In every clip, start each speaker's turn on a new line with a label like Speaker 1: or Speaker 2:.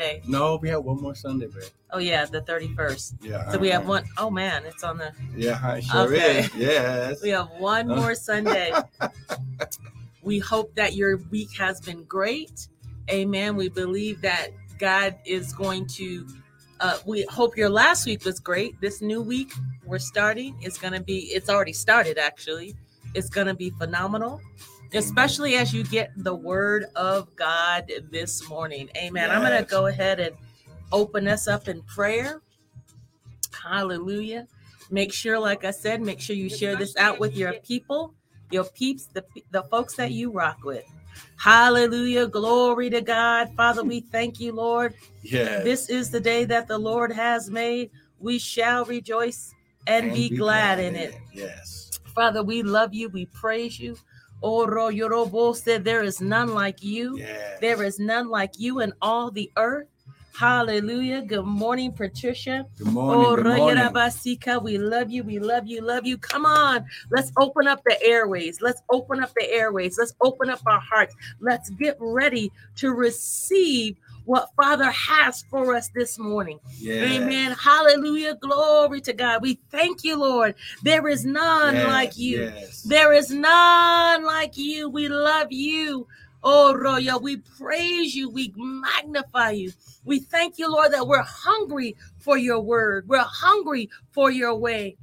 Speaker 1: Day.
Speaker 2: No, we have one more Sunday, babe.
Speaker 1: Oh yeah, the 31st.
Speaker 2: Yeah.
Speaker 1: So we have
Speaker 2: uh-huh.
Speaker 1: one oh man, it's on the
Speaker 2: Yeah, it sure
Speaker 1: Okay.
Speaker 2: is. Yes.
Speaker 1: we have one
Speaker 2: Uh.
Speaker 1: more Sunday. we hope that your week has been great. Amen. We believe that God is going to uh, we hope your last week was great. This new week we're starting is going to be it's already started actually. It's going to be phenomenal. Especially as you get the word of God this morning. Amen. I'm going to go ahead and open us up in prayer. Hallelujah. Make sure, like I said, make sure you share this out with your people, your peeps, the, the folks that you rock with. Hallelujah. Glory to God. Father, we thank you, Lord.
Speaker 2: Yes.
Speaker 1: This is the day that the Lord has made. We shall rejoice and, be, glad, in it.
Speaker 2: Yes.
Speaker 1: Father, we love you. We praise you. Oh, Oro Yorobo said, There is none like you.
Speaker 2: Yes.
Speaker 1: There is none like you in all the earth. Hallelujah. Good morning, Patricia.
Speaker 2: Good morning.
Speaker 1: Oh,
Speaker 2: good morning.
Speaker 1: We love you, we love you, love you. Come on, let's open up the airways. Let's open up the airways. Let's open up our hearts. Let's get ready to receive what Father has for us this morning.
Speaker 2: Yes.
Speaker 1: Amen. Hallelujah. Glory to God. We thank you, Lord. There is none
Speaker 2: Yes,
Speaker 1: like you.
Speaker 2: Yes.
Speaker 1: There is none like you. We love you. Oh, Roya, we praise you. We magnify you. We thank you, Lord, that we're hungry for your word. We're hungry for your way.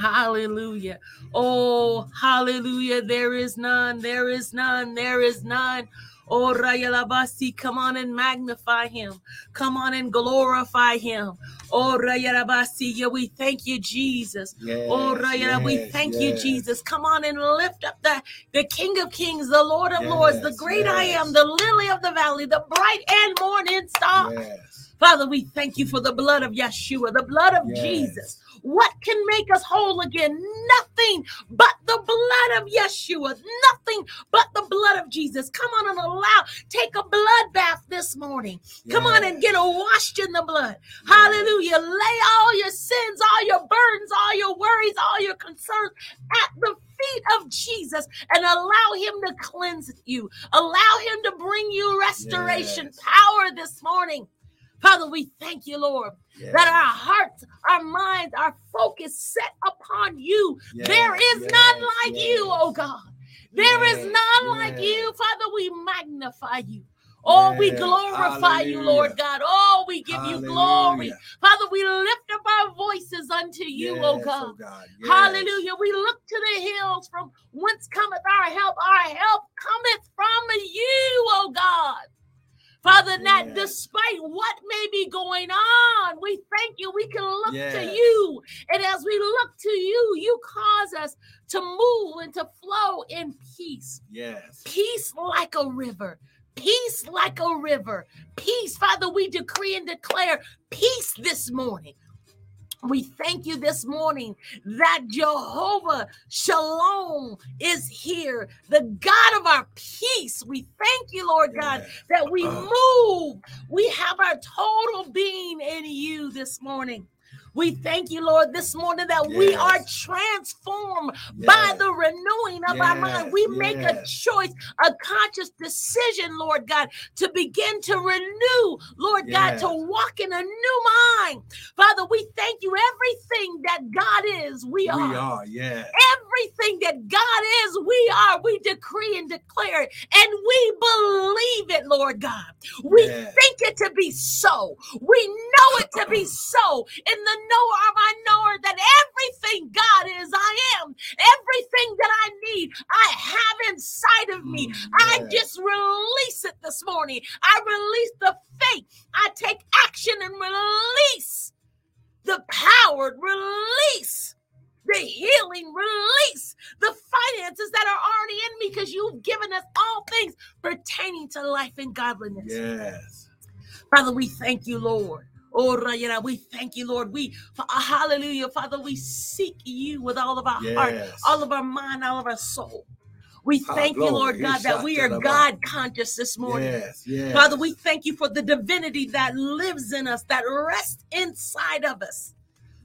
Speaker 1: Hallelujah. Oh, hallelujah. There is none. There is none. There is none. Oh, Rayalabasi, come on and magnify him. Come on and glorify him. Oh, Rayalabasi, yeah, we thank you, Jesus.
Speaker 2: Oh, yes.
Speaker 1: Oh, Raya, we
Speaker 2: yes,
Speaker 1: thank you. Jesus. Come on and lift up the, the King of Kings, the Lord of Lords, the
Speaker 2: Yes,
Speaker 1: great I am, the lily of the valley, the bright and morning star.
Speaker 2: Yes.
Speaker 1: Father, we thank you for the blood of Yeshua, the blood of
Speaker 2: Yes.
Speaker 1: Jesus. What can make us whole again? Nothing but the blood of Yeshua. Nothing but the blood of Jesus. Come on and allow, take a blood bath this morning. Come on and get washed in the blood. Hallelujah. Lay all your sins, all your burdens, all your worries, all your concerns at the feet of Jesus and allow him to cleanse you. Allow him to bring you restoration
Speaker 2: Yes.
Speaker 1: power this morning. Father, we thank you, Lord,
Speaker 2: Yes.
Speaker 1: that our hearts, our minds, our focus set upon you.
Speaker 2: Yes, oh
Speaker 1: there is
Speaker 2: yes,
Speaker 1: none like you, oh God. There is none like you. Father, we magnify you. Oh, we glorify you, Lord. God. Oh, we give you glory. Father, we lift up our voices unto you, oh
Speaker 2: Yes, oh
Speaker 1: God.
Speaker 2: Yes.
Speaker 1: Hallelujah. We look to the hills from whence cometh our help. Our help cometh from you, oh God. Father, that despite what may be going on, we thank you. We can look to you. And as we look to you, you cause us to move and to flow in peace
Speaker 2: Yes.
Speaker 1: peace like a river. Peace like a river. Peace, Father, we decree and declare peace this morning. We thank you this morning that Jehovah Shalom is here, the God of our peace. We thank you, Lord God, that we move. We have our total being in you this morning. We thank you, Lord, this morning that we are transformed by the renewing of our mind.
Speaker 2: Yes,
Speaker 1: We make a choice, a conscious decision, Lord God, to begin to renew, Lord God, to walk in a new mind. Father, we thank you. Everything that God is, we are.
Speaker 2: We
Speaker 1: are.
Speaker 2: yeah.
Speaker 1: Everything that God is, we are. We decree and declare it, and we believe it, Lord God. We
Speaker 2: Yes.
Speaker 1: think it to be so. We know it to be so. In the knower of our knower that everything God is, I am. Everything that I need, I have inside of me.
Speaker 2: Mm,
Speaker 1: I
Speaker 2: yes.
Speaker 1: just release it this morning. I release the faith. I take action and release the power, release the healing, release the finances that are already in me because you've given us all things pertaining to life and godliness.
Speaker 2: Yes.
Speaker 1: Father, we thank you, Lord. Oh, Rayana, we thank you, Lord. We, fa- hallelujah, Father, we seek you with all of our heart, all of our mind, all of our soul. We
Speaker 2: Ah,
Speaker 1: thank you, Lord. God, that we are God conscious this morning.
Speaker 2: Yes. Yes.
Speaker 1: Father, we thank you for the divinity that lives in us, that rests inside of us.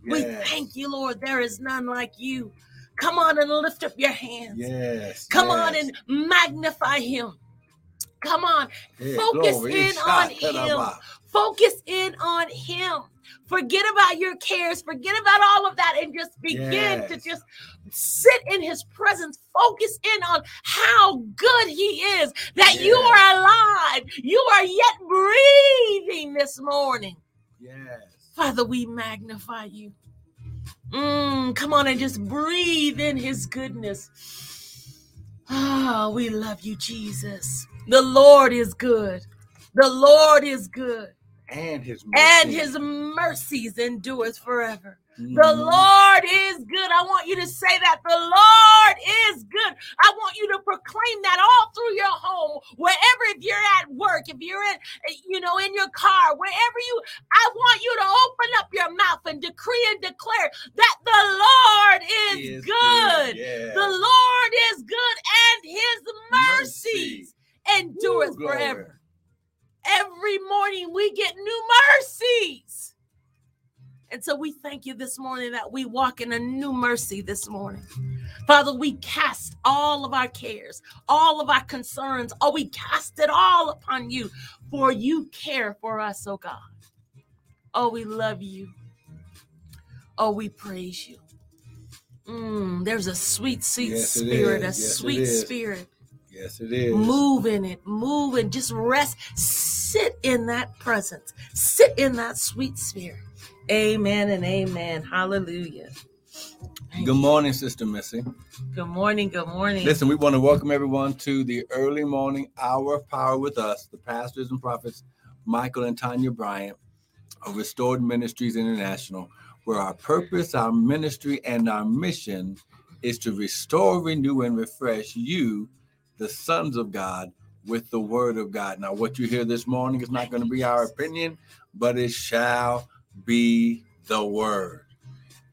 Speaker 1: We thank you, Lord. There is none like you. Come on and lift up your hands.
Speaker 2: Yes.
Speaker 1: Come on and magnify him. Come on,
Speaker 2: Yeah,
Speaker 1: Focus in on him. Focus in on him. Forget about your cares, forget about all of that, and just begin to just sit in his presence. Focus in on how good he is, that you are alive, you are yet breathing this morning.
Speaker 2: Yes.
Speaker 1: Father, we magnify you. Mm, come on and just breathe in his goodness. Ah, we love you, Jesus. The Lord is good. The Lord is good.
Speaker 2: And his
Speaker 1: And his mercies endureth forever. The
Speaker 2: Mhm.
Speaker 1: Lord is good. I want you to say that. The Lord is good. I want you to proclaim that all through your home, wherever, if you're at work, if you're in, you know, in your car, wherever you, I want you to open up your mouth and decree and declare that the Lord is,
Speaker 2: is
Speaker 1: good.
Speaker 2: Yes.
Speaker 1: The Lord is good and his mercies endureth
Speaker 2: Woo, glory.
Speaker 1: forever. Every morning we get new mercies. And so we thank you this morning that we walk in a new mercy this morning. Father, we cast all of our cares, all of our concerns, oh, we cast it all upon you, for you care for us, oh God. Oh, we love you. Oh, we praise you. Mm, there's a sweet, sweet
Speaker 2: Yes, it
Speaker 1: spirit, a.
Speaker 2: Yes,
Speaker 1: sweet spirit.
Speaker 2: Yes, it is.
Speaker 1: Move in it, move and just rest. Sit in that presence, sit in that sweet spirit. Amen and amen. Hallelujah. Thank
Speaker 2: Good morning, Sister Missy.
Speaker 1: Good morning. Good morning.
Speaker 2: Listen, we want to welcome everyone to the early morning hour of power with us, the pastors and prophets, Michael and Tanya Bryant of Restored Ministries International, where our purpose, our ministry, and our mission is to restore, renew, and refresh you, the sons of God, with the word of God. Now, what you hear this morning is not going to be our opinion, but it shall be the word.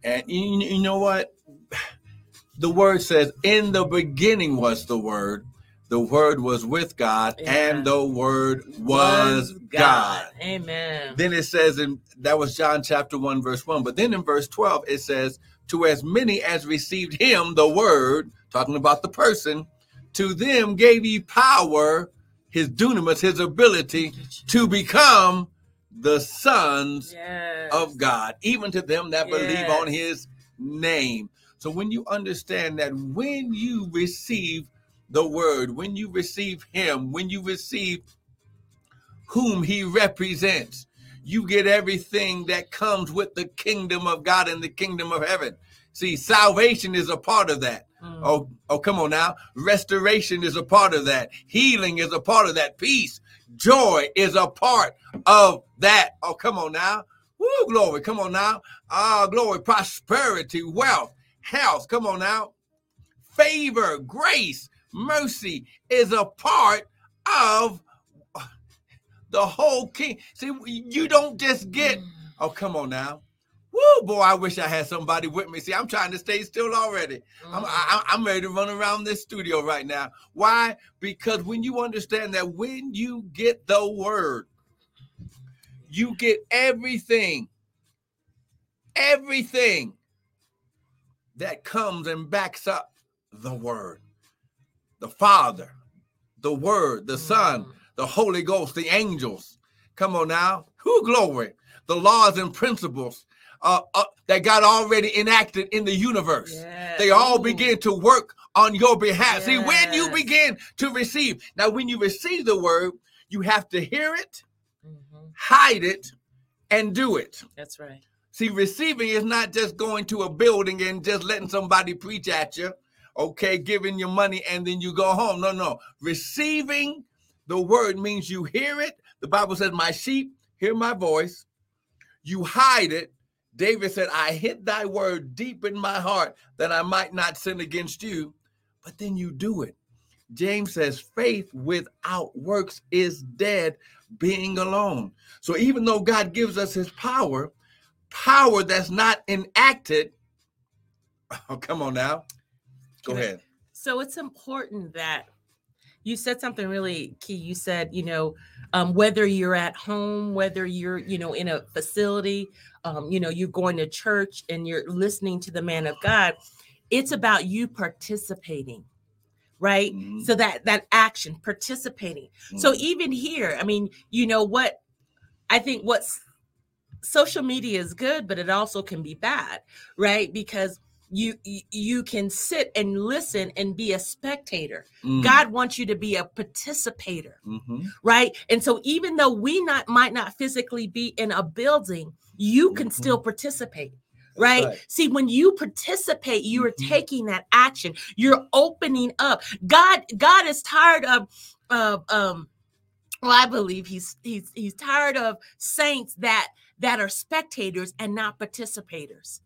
Speaker 2: And you, know what? the word says, In the beginning was the word, the word was with God,
Speaker 1: Yeah.
Speaker 2: and the word was God.
Speaker 1: Amen.
Speaker 2: Then it says, and that was John chapter 1, verse 1. But then in verse 12, it says, To as many as received him, the word, talking about the person, to them gave he power, his dunamis, his ability to become the sons
Speaker 1: Yes.
Speaker 2: of God, even to them that believe on his name. So when you understand that when you receive the word, when you receive him, when you receive whom he represents, you get everything that comes with the kingdom of God and the kingdom of heaven. See, salvation is a part of that.
Speaker 1: Mm.
Speaker 2: Oh, oh, come on now. Restoration is a part of that. Healing is a part of that. Peace, joy is a part of that. Oh, come on now. Woo, glory. Come on now. Ah, glory. Prosperity, wealth, health. Come on now. Favor, grace, mercy is a part of the whole king. See, you don't just get,
Speaker 1: Mm.
Speaker 2: oh, come on now. Woo, boy, I wish I had somebody with me. See, I'm trying to stay still already. I'm,
Speaker 1: Mm.
Speaker 2: I, I'm ready to run around this studio right now. Why? Because when you understand that when you get the word, you get everything, everything that comes and backs up the word. The Father, the Word, the Son,
Speaker 1: Mm.
Speaker 2: the Holy Ghost, the angels. Come on now. Who glory? The laws and principles uh, uh, that God already enacted in the universe.
Speaker 1: Yes.
Speaker 2: They all begin to work on your behalf. See, when you begin to receive, now when you receive the word, you have to hear it,
Speaker 1: Mhm.
Speaker 2: hide it, and do it.
Speaker 1: That's right.
Speaker 2: See, receiving is not just going to a building and just letting somebody preach at you, okay, giving you money and then you go home. No, no. Receiving the word means you hear it. The Bible says, My sheep hear my voice. You hide it. David said, I hid thy word deep in my heart that I might not sin against you. But then you do it. James says, faith without works is dead, being alone. So even though God gives us his power, power that's not enacted. Oh, come on now. Go ahead.
Speaker 1: So it's important that you said something really key. You said, you know, um, whether you're at home, whether you're, you know, in a facility, um, you know, you're going to church and you're listening to the man of God, it's about you participating. right?
Speaker 2: Mhm.
Speaker 1: So that that action, participating. So
Speaker 2: Mhm.
Speaker 1: even here, I mean, you know what? I think what's social media is good, but it also can be bad, right? Because you you- can sit and listen and be a spectator.
Speaker 2: Mm.
Speaker 1: God wants you to be a participator,
Speaker 2: Mhm.
Speaker 1: right? And so even though we not might not physically be in a building, you can
Speaker 2: Mhm.
Speaker 1: still participate. Right?
Speaker 2: right.
Speaker 1: See, when you participate, you are
Speaker 2: Mhm.
Speaker 1: taking that action. You're opening up. God, God is tired of, of um, well, I believe he's he's he's tired of saints that that are spectators and not participators.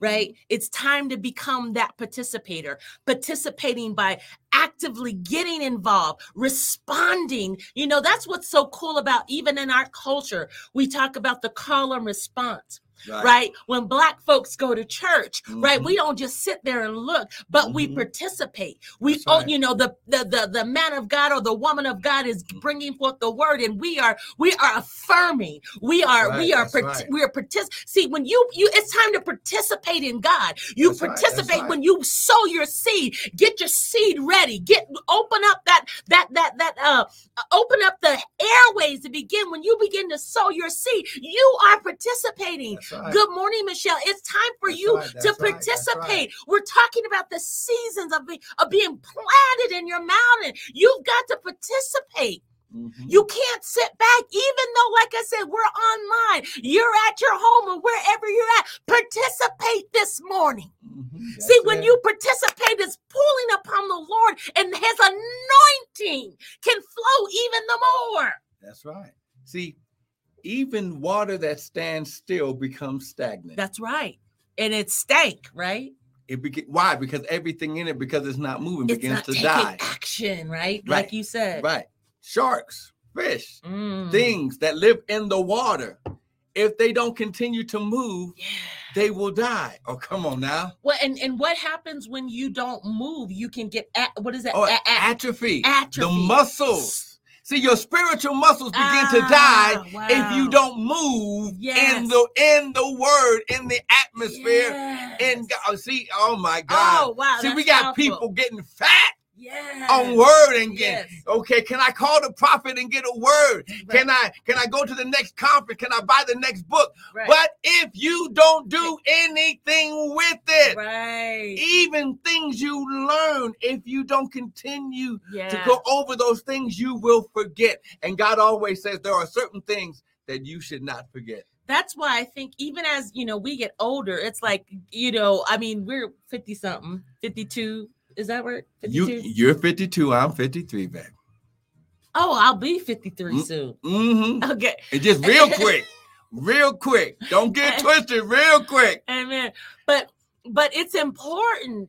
Speaker 1: Right? Mm-hmm. It's time to become that participator, participating by actively getting involved, responding. You know, that's what's so cool about even in our culture. We talk about the call and response right? When black folks go to church, right?
Speaker 2: Mhm.
Speaker 1: We don't just sit there and look, but we
Speaker 2: Mhm.
Speaker 1: participate. We,
Speaker 2: That's
Speaker 1: oh,
Speaker 2: right.
Speaker 1: you know, the, the the the man of God or the woman of God is bringing forth the word, and we are we are affirming. We are
Speaker 2: right,
Speaker 1: we are part-
Speaker 2: right.
Speaker 1: we are partic- See, when you you, it's time to participate in God. You
Speaker 2: That's
Speaker 1: participate
Speaker 2: right.
Speaker 1: when you sow your seed. Get your seed ready. Get open up that that that that uh open up the airways to begin. When you begin to sow your seed, you are participating.
Speaker 2: Right.
Speaker 1: Good morning, Michelle. It's time for
Speaker 2: That's
Speaker 1: you
Speaker 2: right,
Speaker 1: to
Speaker 2: that's right,
Speaker 1: participate. We're talking about the seasons of, be, of being planted in your mountain. You've got to participate.
Speaker 2: Mhm.
Speaker 1: You can't sit back, even though, like I said, we're online. You're at your home or wherever you're at. Participate this morning.
Speaker 2: Mhm.
Speaker 1: See, when
Speaker 2: it.
Speaker 1: you participate, it's pulling upon the Lord, and His anointing can flow even the more.
Speaker 2: That's right. See, even water that stands still becomes stagnant.
Speaker 1: That's right. And it stank, right?
Speaker 2: it beca- why? Because everything in it, because it's not moving,
Speaker 1: It's
Speaker 2: begins
Speaker 1: not
Speaker 2: to die.
Speaker 1: action, right?
Speaker 2: Right,
Speaker 1: Like you said.
Speaker 2: Right. Sharks, fish,
Speaker 1: Mm.
Speaker 2: things that live in the water, if they don't continue to move,
Speaker 1: Yeah.
Speaker 2: they will die. Oh, come on now.
Speaker 1: Well, and and what happens when you don't move? You can get at, what is that?
Speaker 2: Oh,
Speaker 1: a-
Speaker 2: atrophy.
Speaker 1: atrophy.
Speaker 2: The muscles. See, your spiritual muscles begin to
Speaker 1: Ah,
Speaker 2: die if you don't move
Speaker 1: Yes.
Speaker 2: in the in the word, in the atmosphere.
Speaker 1: Yes.
Speaker 2: And God, see, oh my God.
Speaker 1: Oh wow!
Speaker 2: see, we got
Speaker 1: powerful.
Speaker 2: people getting fat
Speaker 1: yes.
Speaker 2: on word and get
Speaker 1: Yes.
Speaker 2: okay. Can I call the prophet and get a word?
Speaker 1: Right,
Speaker 2: Can I can I go to the next conference? Can I buy the next book?
Speaker 1: right,
Speaker 2: But if you don't do anything with it,
Speaker 1: right.
Speaker 2: even things you learn, if you don't continue
Speaker 1: Yeah.
Speaker 2: to go over those things, you will forget. And God always says there are certain things that you should not forget.
Speaker 1: That's why I think even as you know we get older, it's like you know, I mean, we're fifty something, fifty two. Is that right? 52?
Speaker 2: You you're 52, I'm 53, babe.
Speaker 1: oh, I'll be fifty three
Speaker 2: Mm.
Speaker 1: soon.
Speaker 2: Mm-hmm.
Speaker 1: Okay.
Speaker 2: And just real quick, real quick. Don't get twisted, real quick.
Speaker 1: Amen. But but it's important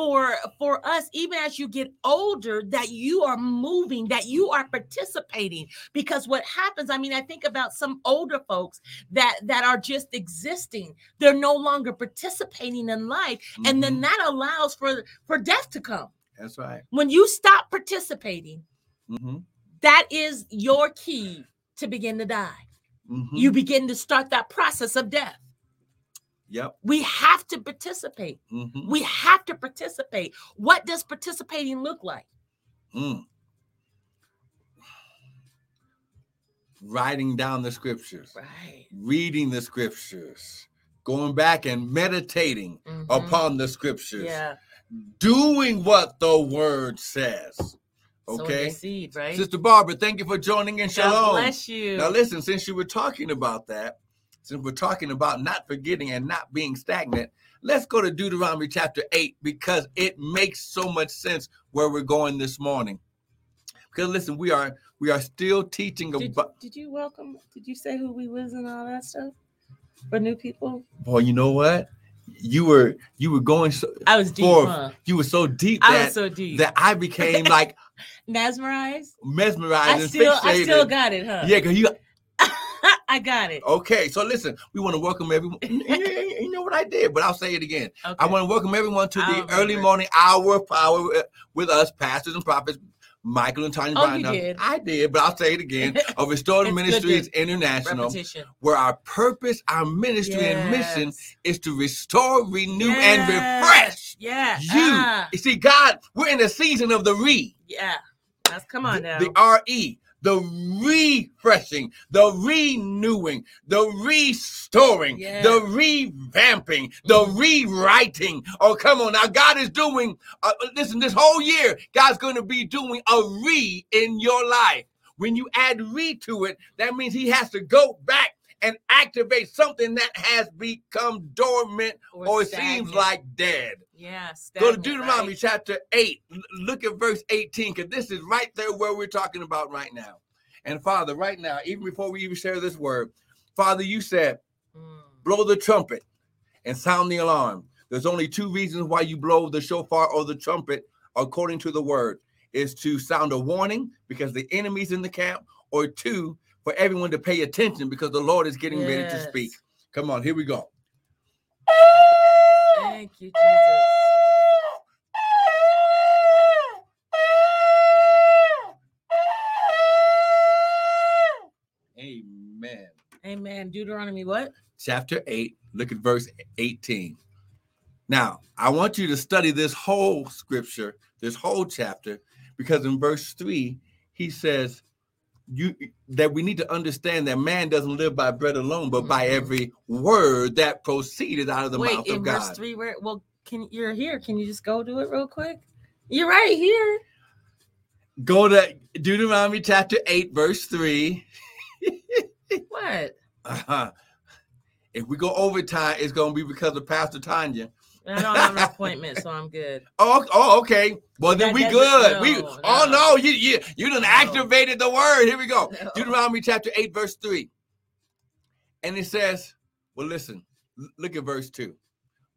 Speaker 1: for for us even as you get older that you are moving that you are participating. Because what happens i mean i think about some older folks that that are just existing. They're no longer participating in life and then
Speaker 2: Mhm.
Speaker 1: that allows for for death to come.
Speaker 2: That's right.
Speaker 1: when you stop participating
Speaker 2: hmm
Speaker 1: that is your key to begin to die.
Speaker 2: Hmm
Speaker 1: you begin to start that process of death
Speaker 2: Yep.
Speaker 1: we have to participate
Speaker 2: hmm
Speaker 1: We have to participate. What does participating look like?
Speaker 2: Mm. Writing down the scriptures,
Speaker 1: Right.
Speaker 2: reading the scriptures, going back and meditating upon the scriptures,
Speaker 1: Mm-hmm. Yeah.
Speaker 2: doing what the word says. Okay.
Speaker 1: seed, right?
Speaker 2: Sister Barbara, thank you for joining in.
Speaker 1: God
Speaker 2: Shalom.
Speaker 1: bless you.
Speaker 2: Now, listen, since you were talking about that, since we're talking about not forgetting and not being stagnant, let's go to Deuteronomy chapter 8 because it makes so much sense where we're going this morning. Because listen, we are we are still teaching
Speaker 1: did,
Speaker 2: about
Speaker 1: did you welcome? Did you say who we was and all that stuff for new people?
Speaker 2: boy, you know what? You were you were going so
Speaker 1: I was deep,
Speaker 2: For-
Speaker 1: huh?
Speaker 2: you were so deep
Speaker 1: I
Speaker 2: that
Speaker 1: was so deep.
Speaker 2: that I became like
Speaker 1: Mesmerized.
Speaker 2: mesmerized
Speaker 1: I still. I still got it, huh?
Speaker 2: yeah, because you
Speaker 1: I got it.
Speaker 2: okay. So listen, we want to welcome everyone. you, know what I did, but I'll say it again.
Speaker 1: Okay.
Speaker 2: I want to welcome everyone to the early morning hour of power uh, with us, pastors and prophets, Michael and Tanya
Speaker 1: Oh,
Speaker 2: Brown.
Speaker 1: you did.
Speaker 2: I did, but I'll say it again. Of Restored Ministries International,
Speaker 1: Repetition.
Speaker 2: where our purpose, our ministry, and mission is to restore, renew, and refresh
Speaker 1: Yeah.
Speaker 2: you.
Speaker 1: Ah,
Speaker 2: You see, God, we're in the season of the re,
Speaker 1: yeah. Let's come on now.
Speaker 2: the R E, the refreshing, the renewing, the restoring, the revamping, the
Speaker 1: Mhm.
Speaker 2: rewriting. Oh, come on now. God is doing, uh, listen, this whole year, God's going to be doing a re in your life. When you add re to it, that means He has to go back and activate something that has become dormant or, it seems like dead.
Speaker 1: yeah.
Speaker 2: Go to Deuteronomy
Speaker 1: right?
Speaker 2: chapter 8. L- Look at verse 18, because this is right there where we're talking about right now. And Father, right now, even before we even share this word, Father, you said,
Speaker 1: Mm.
Speaker 2: blow the trumpet and sound the alarm. There's only two reasons why you blow the shofar or the trumpet, according to the word, is to sound a warning because the enemy's in the camp, or two, for everyone to pay attention because the Lord is getting ready to speak. Come on, here we go.
Speaker 1: Thank you, Jesus.
Speaker 2: Amen.
Speaker 1: Amen. Deuteronomy what?
Speaker 2: chapter 8, look at verse 18. Now, I want you to study this whole scripture, this whole chapter, because in verse 3, he says you that we need to understand that man doesn't live by bread alone, but by
Speaker 1: Mhm.
Speaker 2: every word that proceeded out of the
Speaker 1: Wait,
Speaker 2: mouth
Speaker 1: in
Speaker 2: of
Speaker 1: verse
Speaker 2: God.
Speaker 1: three, where well, can you're here? Can you just go do it real quick? You're right here.
Speaker 2: Go to Deuteronomy chapter 8, verse 3.
Speaker 1: What?
Speaker 2: Uh-huh. If we go overtime, it's going to be because of Pastor Tanya.
Speaker 1: I don't have an appointment, so I'm good.
Speaker 2: Oh, oh, okay. Well, then
Speaker 1: That
Speaker 2: we good. we
Speaker 1: no,
Speaker 2: oh
Speaker 1: no.
Speaker 2: no, you you you done
Speaker 1: No.
Speaker 2: activated the word. Here we go.
Speaker 1: No.
Speaker 2: Deuteronomy chapter 8, verse 3. And it says, well, listen, look at verse 2.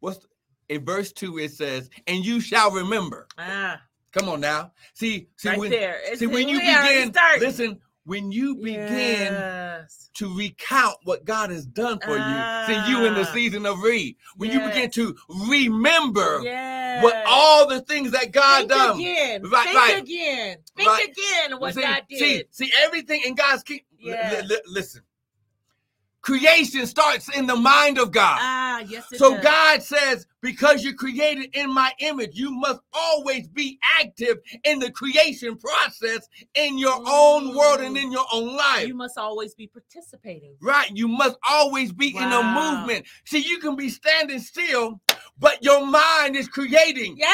Speaker 2: What's in verse 2 it says, and you shall remember.
Speaker 1: Ah,
Speaker 2: Come on now. See, see
Speaker 1: right
Speaker 2: when
Speaker 1: there. It's-
Speaker 2: see when you begin, listen, when you begin
Speaker 1: Yes.
Speaker 2: to recount what God has done for you, see you in the
Speaker 1: Ah.
Speaker 2: season of re, when you begin to remember
Speaker 1: Yes.
Speaker 2: what all the things that God
Speaker 1: Think
Speaker 2: done.
Speaker 1: again.
Speaker 2: Right,
Speaker 1: Think
Speaker 2: right.
Speaker 1: again. Think
Speaker 2: Right.
Speaker 1: again what
Speaker 2: see,
Speaker 1: God did.
Speaker 2: See, see, everything in God's kingdom.
Speaker 1: Yes.
Speaker 2: listen, creation starts in the mind of God.
Speaker 1: ah, yes. It
Speaker 2: so
Speaker 1: does.
Speaker 2: God says, because you're created in my image, you must always be active in the creation process in your own world and in your own life.
Speaker 1: you must always be participating.
Speaker 2: Right. You must always be in a movement. See, you can be standing still, but your mind is creating.
Speaker 1: Yeah.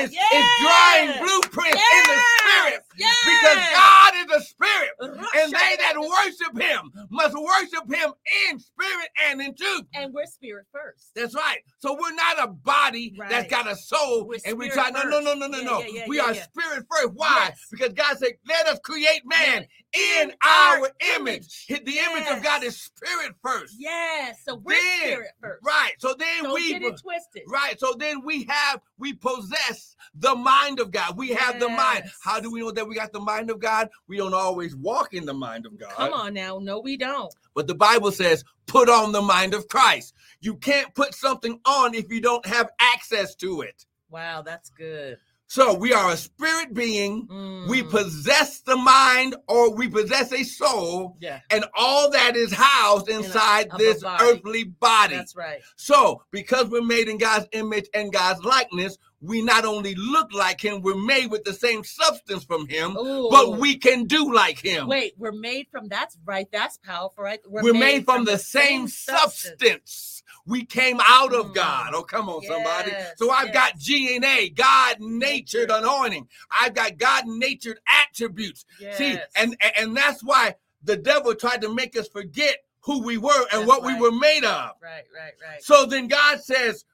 Speaker 2: It's, it's, it's drawing
Speaker 1: yes,
Speaker 2: blueprints in the spirit.
Speaker 1: Yes.
Speaker 2: Because God is a spirit.
Speaker 1: Russia.
Speaker 2: And they that worship him must worship him in spirit and in truth.
Speaker 1: and we're spirit first.
Speaker 2: That's right. So we're not a body that's got a soul
Speaker 1: We're
Speaker 2: and we try. No, no, no, no, no,
Speaker 1: Yeah,
Speaker 2: no.
Speaker 1: yeah, yeah,
Speaker 2: we are spirit first. Why?
Speaker 1: Yes.
Speaker 2: Because God said, let us create man in our image. The image of God is spirit first.
Speaker 1: Yes. So we're
Speaker 2: Then-
Speaker 1: spirit first.
Speaker 2: Right. So then
Speaker 1: Don't
Speaker 2: we
Speaker 1: get it twisted.
Speaker 2: Right. So then we have, we possess the mind of God. We have the mind. How do we know that we got the mind of God? We don't always walk in the mind of God.
Speaker 1: Come on now. No, we don't.
Speaker 2: But the Bible says, put on the mind of Christ. You can't put something on if you don't have access to it.
Speaker 1: Wow, that's good.
Speaker 2: So we are a spirit being. We
Speaker 1: Mm,
Speaker 2: possess the mind or we possess a soul,
Speaker 1: Yeah,
Speaker 2: and all that is housed inside
Speaker 1: of a
Speaker 2: this
Speaker 1: body.
Speaker 2: earthly body.
Speaker 1: that's right.
Speaker 2: So, because we're made in God's image and God's likeness, we not only look like Him, we're made with the same substance from Him,
Speaker 1: Ooh.
Speaker 2: but we can do like Him.
Speaker 1: wait. We're made from. That's right. That's powerful, right?
Speaker 2: We're, made, from, the, same substance. We came out of
Speaker 1: Mm.
Speaker 2: God. Oh, come on, somebody. So I've got
Speaker 1: yes.
Speaker 2: GNA, God natured anointing. I've got God natured attributes. See, and and that's why the devil tried to make us forget who we were and
Speaker 1: That's
Speaker 2: what we were made of.
Speaker 1: right, right, right.
Speaker 2: So then God says,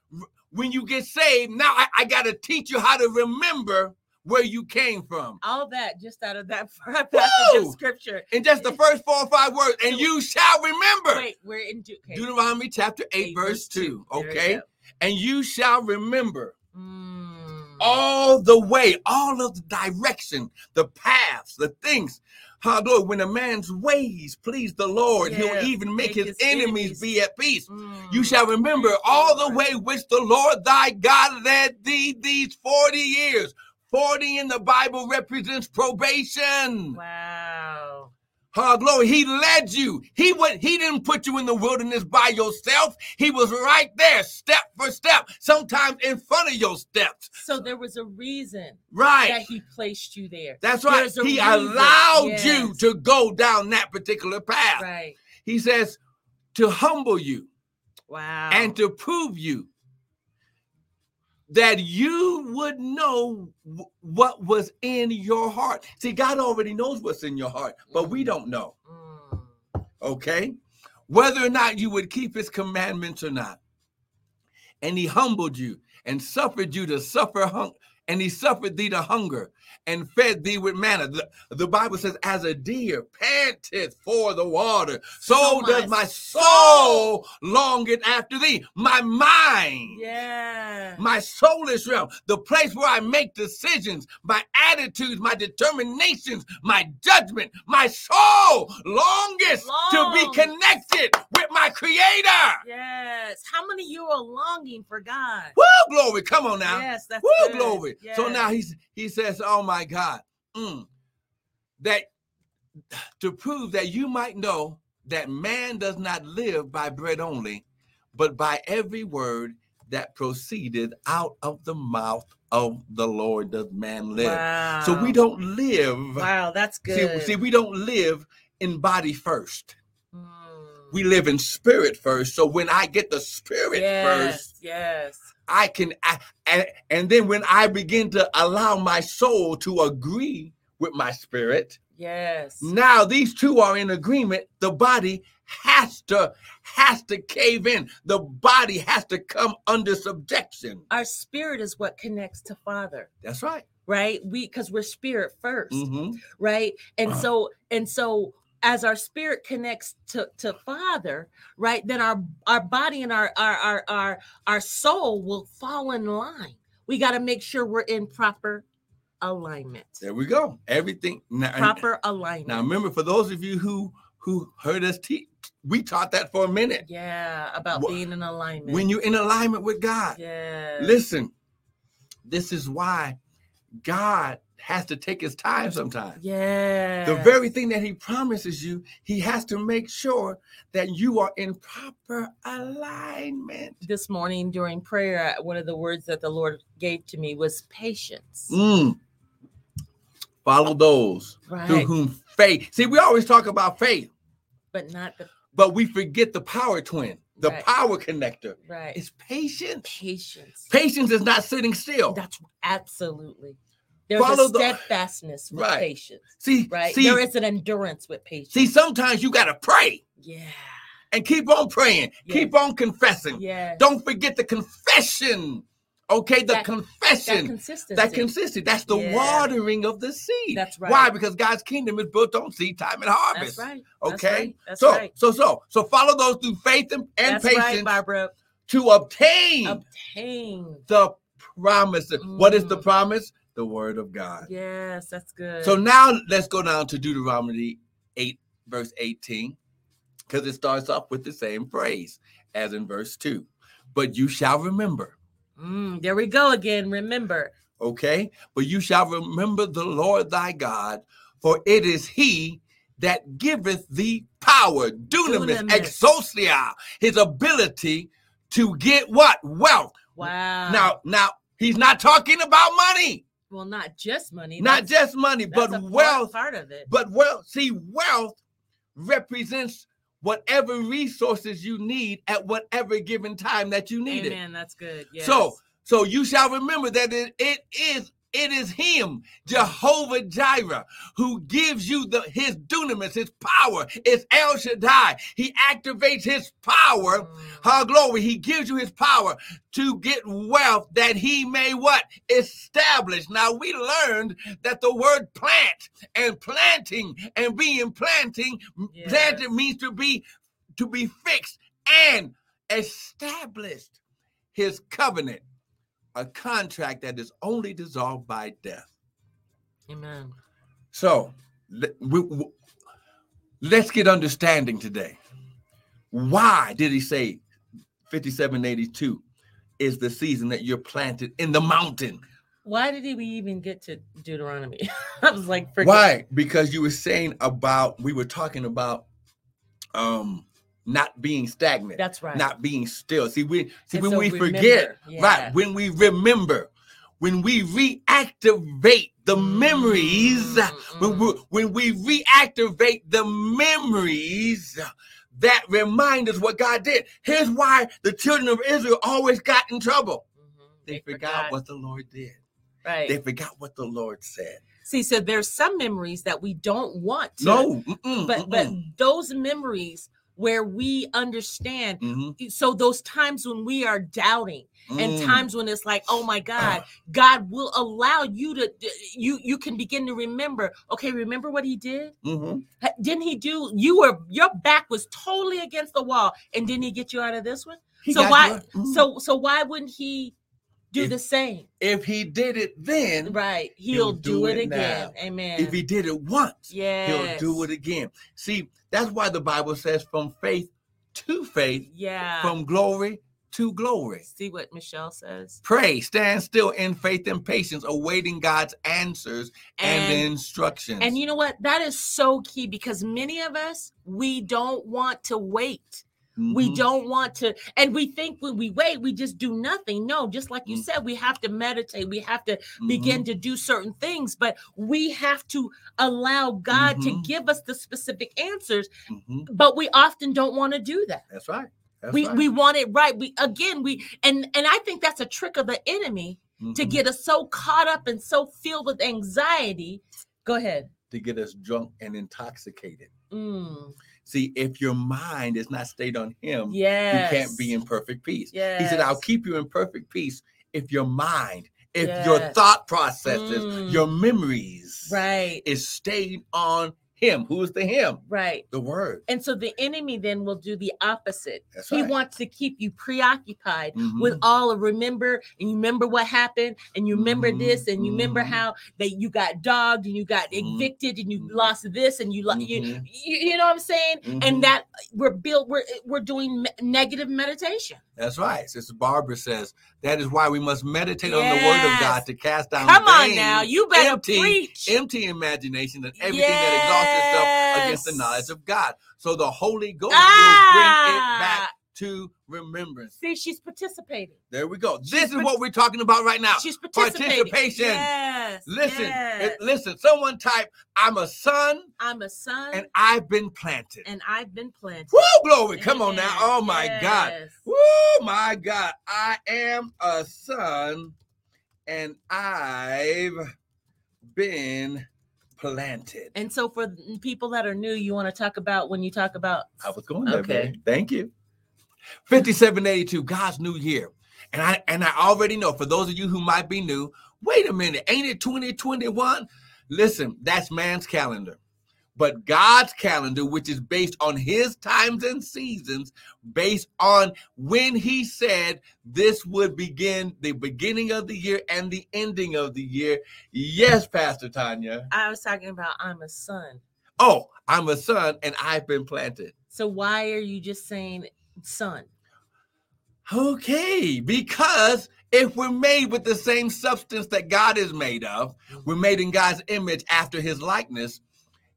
Speaker 2: when you get saved, now I, I got to teach you how to remember where you came from.
Speaker 1: All that just out of that passage of scripture.
Speaker 2: And just the first four or five words, and you shall remember.
Speaker 1: Wait, we're in okay.
Speaker 2: Deuteronomy chapter 8,
Speaker 1: Eight,
Speaker 2: verse 2.
Speaker 1: There
Speaker 2: Okay. And you shall remember
Speaker 1: Mm.
Speaker 2: all the way, all of the direction, the paths, the things. Hallelujah. When a man's ways please the Lord,
Speaker 1: Yeah,
Speaker 2: he'll even make,
Speaker 1: make
Speaker 2: his,
Speaker 1: his
Speaker 2: enemies,
Speaker 1: enemies-
Speaker 2: be at peace.
Speaker 1: Mm.
Speaker 2: You shall remember all the way which the Lord thy God led thee these 40 years. 40 in the Bible represents probation.
Speaker 1: Wow.
Speaker 2: Oh, glory. He led you. He went, he didn't put you in the wilderness by yourself. He was right there, step for step, sometimes in front of your steps.
Speaker 1: So there was a reason
Speaker 2: Right.
Speaker 1: that he placed you there.
Speaker 2: That's right. He
Speaker 1: reason.
Speaker 2: allowed you to go down that particular path.
Speaker 1: Right.
Speaker 2: He says to humble you
Speaker 1: Wow.
Speaker 2: and to prove you that you would know wh- what was in your heart. See, God already knows what's in your heart, but we don't know.
Speaker 1: Mm.
Speaker 2: Okay? Whether or not you would keep his commandments or not. And he humbled you and suffered you to suffer hunger. And he suffered thee to hunger and fed thee with manna. The, the Bible says, as a deer panteth for the water, so,
Speaker 1: So my
Speaker 2: does my soul longeth after thee. My mind
Speaker 1: Yeah.
Speaker 2: my soulish realm, the place where I make decisions, my attitudes, my determinations, my judgment, my soul longest to be connected with my creator.
Speaker 1: Yes. How many of you are longing for God?
Speaker 2: Woo, glory. Come on now.
Speaker 1: Yes, that's
Speaker 2: Woo,
Speaker 1: good.
Speaker 2: glory. So now he's he says, Oh my God, mm, that to prove that you might know that man does not live by bread only, but by every word that proceeded out of the mouth of the Lord does man live.
Speaker 1: Wow.
Speaker 2: So we don't live.
Speaker 1: Wow, that's
Speaker 2: See,
Speaker 1: good.
Speaker 2: see, we don't live in body first.
Speaker 1: Mm.
Speaker 2: We live in spirit first. So when I get the spirit
Speaker 1: yes,
Speaker 2: first,
Speaker 1: yes.
Speaker 2: I can, I, and, and then when I begin to allow my soul to agree with my spirit,
Speaker 1: Yes.
Speaker 2: now these two are in agreement. The body has to has to cave in. The body has to come under subjection.
Speaker 1: Our spirit is what connects to Father,
Speaker 2: That's right.
Speaker 1: right? We because we're spirit 1st
Speaker 2: Mhm.
Speaker 1: right? And
Speaker 2: Uh-huh.
Speaker 1: so and so as our spirit connects to to Father, right? Then our our body and our our our our, our soul will fall in line. We got to make sure we're in proper alignment.
Speaker 2: There we go. Everything now,
Speaker 1: Proper alignment.
Speaker 2: now remember for those of you who who heard us teach, we taught that for a minute.
Speaker 1: yeah, about
Speaker 2: Wh-
Speaker 1: being in alignment.
Speaker 2: When you're in alignment with God.
Speaker 1: yeah.
Speaker 2: Listen, this is why God has to take his time sometimes.
Speaker 1: Yeah.
Speaker 2: The very thing that he promises you, he has to make sure that you are in proper alignment.
Speaker 1: this morning during prayer, one of the words that the Lord gave to me was patience.
Speaker 2: Mm. Follow those through whom faith. See, we always talk about faith,
Speaker 1: But not the
Speaker 2: but we forget the power twin, the
Speaker 1: Right.
Speaker 2: power connector.
Speaker 1: right.
Speaker 2: It's patience.
Speaker 1: patience.
Speaker 2: Patience is not sitting still.
Speaker 1: That's absolutely. There's
Speaker 2: Follow
Speaker 1: a
Speaker 2: the-
Speaker 1: steadfastness with
Speaker 2: Right.
Speaker 1: patience,
Speaker 2: See,
Speaker 1: right?
Speaker 2: see,
Speaker 1: there is an endurance with patience.
Speaker 2: see, sometimes you gotta pray
Speaker 1: yeah,
Speaker 2: and keep on praying,
Speaker 1: Yeah.
Speaker 2: keep on confessing.
Speaker 1: yeah.
Speaker 2: Don't forget the confession. Okay, the
Speaker 1: That- That
Speaker 2: confession.
Speaker 1: consistency.
Speaker 2: That consistency. That's the
Speaker 1: Yeah.
Speaker 2: watering of the seed.
Speaker 1: That's right. Why?
Speaker 2: Because God's kingdom is built on seed time and harvest.
Speaker 1: That's right. That's
Speaker 2: Okay.
Speaker 1: right. That's
Speaker 2: so,
Speaker 1: right.
Speaker 2: so, so, so follow those through faith and, and
Speaker 1: That's right,
Speaker 2: patience
Speaker 1: Barbara.
Speaker 2: to obtain
Speaker 1: Obtain.
Speaker 2: the promise. What is the
Speaker 1: Mm.
Speaker 2: promise? The word of God.
Speaker 1: Yes, that's good.
Speaker 2: So now let's go down to Deuteronomy 8, verse 18, because it starts off with the same phrase as in verse 2. But you shall remember,
Speaker 1: Mm, there we go again. Remember.
Speaker 2: okay? But you shall remember the Lord thy God, for it is he that giveth thee power, dunamis,
Speaker 1: Dunamis.
Speaker 2: exousia, his ability to get what? Wealth.
Speaker 1: Wow.
Speaker 2: Now, now he's not talking about money,
Speaker 1: well, not just money.
Speaker 2: not just money, but
Speaker 1: part-
Speaker 2: wealth
Speaker 1: part of it.
Speaker 2: But wealth, see, wealth represents whatever resources you need at whatever given time that you need it.
Speaker 1: Amen. That's good. Yes.
Speaker 2: So, so you shall remember that it, it is it is him, Jehovah Jireh, who gives you the his dunamis, his power. It's El Shaddai. He activates his power.
Speaker 1: Mm,
Speaker 2: Her glory. He gives you his power to get wealth that he may what? Establish. Now we learned that the word plant and planting and being planting,
Speaker 1: Yes.
Speaker 2: planted means to be to be fixed and established his covenant, a contract that is only dissolved by death.
Speaker 1: Amen.
Speaker 2: So we- we- let's get understanding today. Why did he say 5782 is the season that you're planted in the mountain?
Speaker 1: Why did we even get to Deuteronomy? I was like, forget-
Speaker 2: Why? Because you were saying about we were talking about um not being stagnant,
Speaker 1: That's right.
Speaker 2: not being still. See, we see
Speaker 1: And
Speaker 2: when
Speaker 1: so
Speaker 2: we
Speaker 1: remember,
Speaker 2: forget,
Speaker 1: yeah.
Speaker 2: right? When we remember, when we reactivate the memories, when
Speaker 1: Mm,
Speaker 2: we when we reactivate the memories that remind us what God did. Here's why the children of Israel always got in trouble.
Speaker 1: mhm.
Speaker 2: They, forgot, what the Lord did.
Speaker 1: right.
Speaker 2: They forgot what the Lord said.
Speaker 1: See, so there's some memories that we don't want to,
Speaker 2: No, mm-mm,
Speaker 1: but but
Speaker 2: mm-mm.
Speaker 1: those memories where we understand.
Speaker 2: Mhm,
Speaker 1: So those times when we are doubting, and
Speaker 2: mm.
Speaker 1: times when it's like, oh my God, God will allow you to you you can begin to remember. Okay, remember what He did?
Speaker 2: Mhm.
Speaker 1: Didn't He do? You were your back was totally against the wall, and didn't He get you out of this one?
Speaker 2: He
Speaker 1: so why?
Speaker 2: mm.
Speaker 1: So so why wouldn't He do
Speaker 2: If-
Speaker 1: the same?
Speaker 2: if he did it then,
Speaker 1: Right, He'll,
Speaker 2: He'll
Speaker 1: do,
Speaker 2: do
Speaker 1: it,
Speaker 2: it
Speaker 1: again.
Speaker 2: now.
Speaker 1: Amen.
Speaker 2: if he did it once,
Speaker 1: yeah,
Speaker 2: he'll do it again. See, that's why the Bible says from faith to faith,
Speaker 1: Yeah.
Speaker 2: from glory to glory.
Speaker 1: See what Michelle says.
Speaker 2: Pray, stand still in faith and patience, awaiting God's answers and,
Speaker 1: And
Speaker 2: instructions.
Speaker 1: and you know what? That is so key because many of us we don't want to wait. We
Speaker 2: Mhm.
Speaker 1: don't want to, and we think when we wait, we just do nothing. No, just like you
Speaker 2: Mm.
Speaker 1: said, we have to meditate. We have to
Speaker 2: Mhm.
Speaker 1: begin to do certain things, but we have to allow God to
Speaker 2: Mhm.
Speaker 1: give us the specific answers.
Speaker 2: Mhm.
Speaker 1: But we often don't want to do that.
Speaker 2: That's right. That's
Speaker 1: we
Speaker 2: right.
Speaker 1: we want it right. We again we and and I think that's a trick of the enemy to
Speaker 2: Mhm.
Speaker 1: get us so caught up and so filled with anxiety. Go ahead.
Speaker 2: to get us drunk and intoxicated.
Speaker 1: Mm,
Speaker 2: See, if your mind is not stayed on Him,
Speaker 1: yes.
Speaker 2: you can't be in perfect peace.
Speaker 1: Yes.
Speaker 2: He said, I'll keep you in perfect peace if your mind, if your thought processes,
Speaker 1: Mm.
Speaker 2: your memories
Speaker 1: right,
Speaker 2: is stayed on Him. Who is the Him?
Speaker 1: right.
Speaker 2: The Word.
Speaker 1: And so the enemy then will do the opposite.
Speaker 2: That's
Speaker 1: he
Speaker 2: right.
Speaker 1: wants to keep you preoccupied
Speaker 2: Mhm.
Speaker 1: with all of remember and you remember what happened and you remember
Speaker 2: Mhm,
Speaker 1: this and you remember
Speaker 2: mhm.
Speaker 1: how that you got dogged and you got
Speaker 2: Mhm,
Speaker 1: evicted and you lost this and you, lo- you,
Speaker 2: Mhm.
Speaker 1: you you know what I'm saying? And that we're built we're we're doing negative meditation.
Speaker 2: That's right. Sister Barbara says that is why we must meditate on the Word of God to cast down
Speaker 1: Come on now, you better
Speaker 2: empty,
Speaker 1: preach.
Speaker 2: empty imagination and everything that exalts itself against the knowledge of God. So the Holy Ghost will bring it
Speaker 1: Ah!
Speaker 2: back to remembrance.
Speaker 1: See, she's participating.
Speaker 2: There we go.
Speaker 1: She's
Speaker 2: This is what we're talking about right now.
Speaker 1: She's participating.
Speaker 2: Participation.
Speaker 1: Yes.
Speaker 2: Listen,
Speaker 1: yes.
Speaker 2: listen. Someone type, "I'm a son
Speaker 1: I'm a son
Speaker 2: and I've been planted."
Speaker 1: and I've been planted.
Speaker 2: Woo, glory! Come on now. Oh my God.
Speaker 1: Yes.
Speaker 2: Woo, my God. I am a son and I've been planted.
Speaker 1: And so, for people that are new, you want to talk about when you talk about
Speaker 2: I was going there,
Speaker 1: Okay.
Speaker 2: Thank you. 5782, God's new year. And I and I already know for those of you who might be new, wait a minute, ain't it 2021? Listen, that's man's calendar. But God's calendar, which is based on his times and seasons, based on when he said this would begin the beginning of the year and the ending of the year. Yes, Pastor Tanya.
Speaker 1: I was talking about I'm a son.
Speaker 2: Oh, I'm a son and I've been planted.
Speaker 1: So why are you just saying son?
Speaker 2: Okay, because if we're made with the same substance that God is made of, we're made in God's image after his likeness.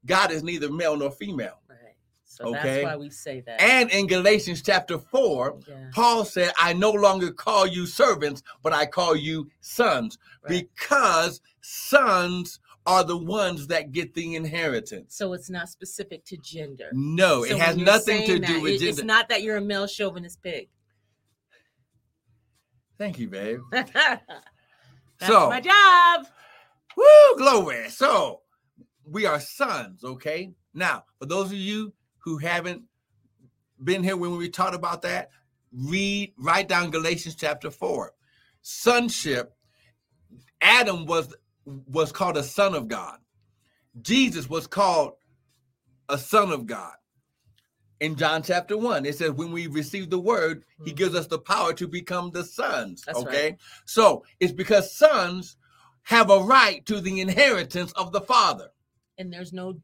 Speaker 2: God is neither male nor female.
Speaker 1: Right. So
Speaker 2: Okay.
Speaker 1: that's why we say that.
Speaker 2: And in Galatians chapter 4,
Speaker 1: yeah.
Speaker 2: Paul said, I no longer call you servants, but I call you sons,
Speaker 1: Right.
Speaker 2: because sons are the ones that get the inheritance.
Speaker 1: So it's not specific to gender.
Speaker 2: No,
Speaker 1: So
Speaker 2: it has nothing to do
Speaker 1: that,
Speaker 2: with
Speaker 1: it- It's not that you're a male chauvinist pig.
Speaker 2: Thank you, babe.
Speaker 1: That's
Speaker 2: So-
Speaker 1: my job.
Speaker 2: Woo, glory. So we are sons, okay? Now, for those of you who haven't been here when we taught about that, read, write down Galatians chapter 4. Sonship, Adam was was called a son of God. Jesus was called a son of God. In John chapter 1, it says, when we receive the word, he
Speaker 1: Mhm.
Speaker 2: gives us the power to become the sons.
Speaker 1: That's right.
Speaker 2: okay. So it's because sons have a right to the inheritance of the father.
Speaker 1: And there's no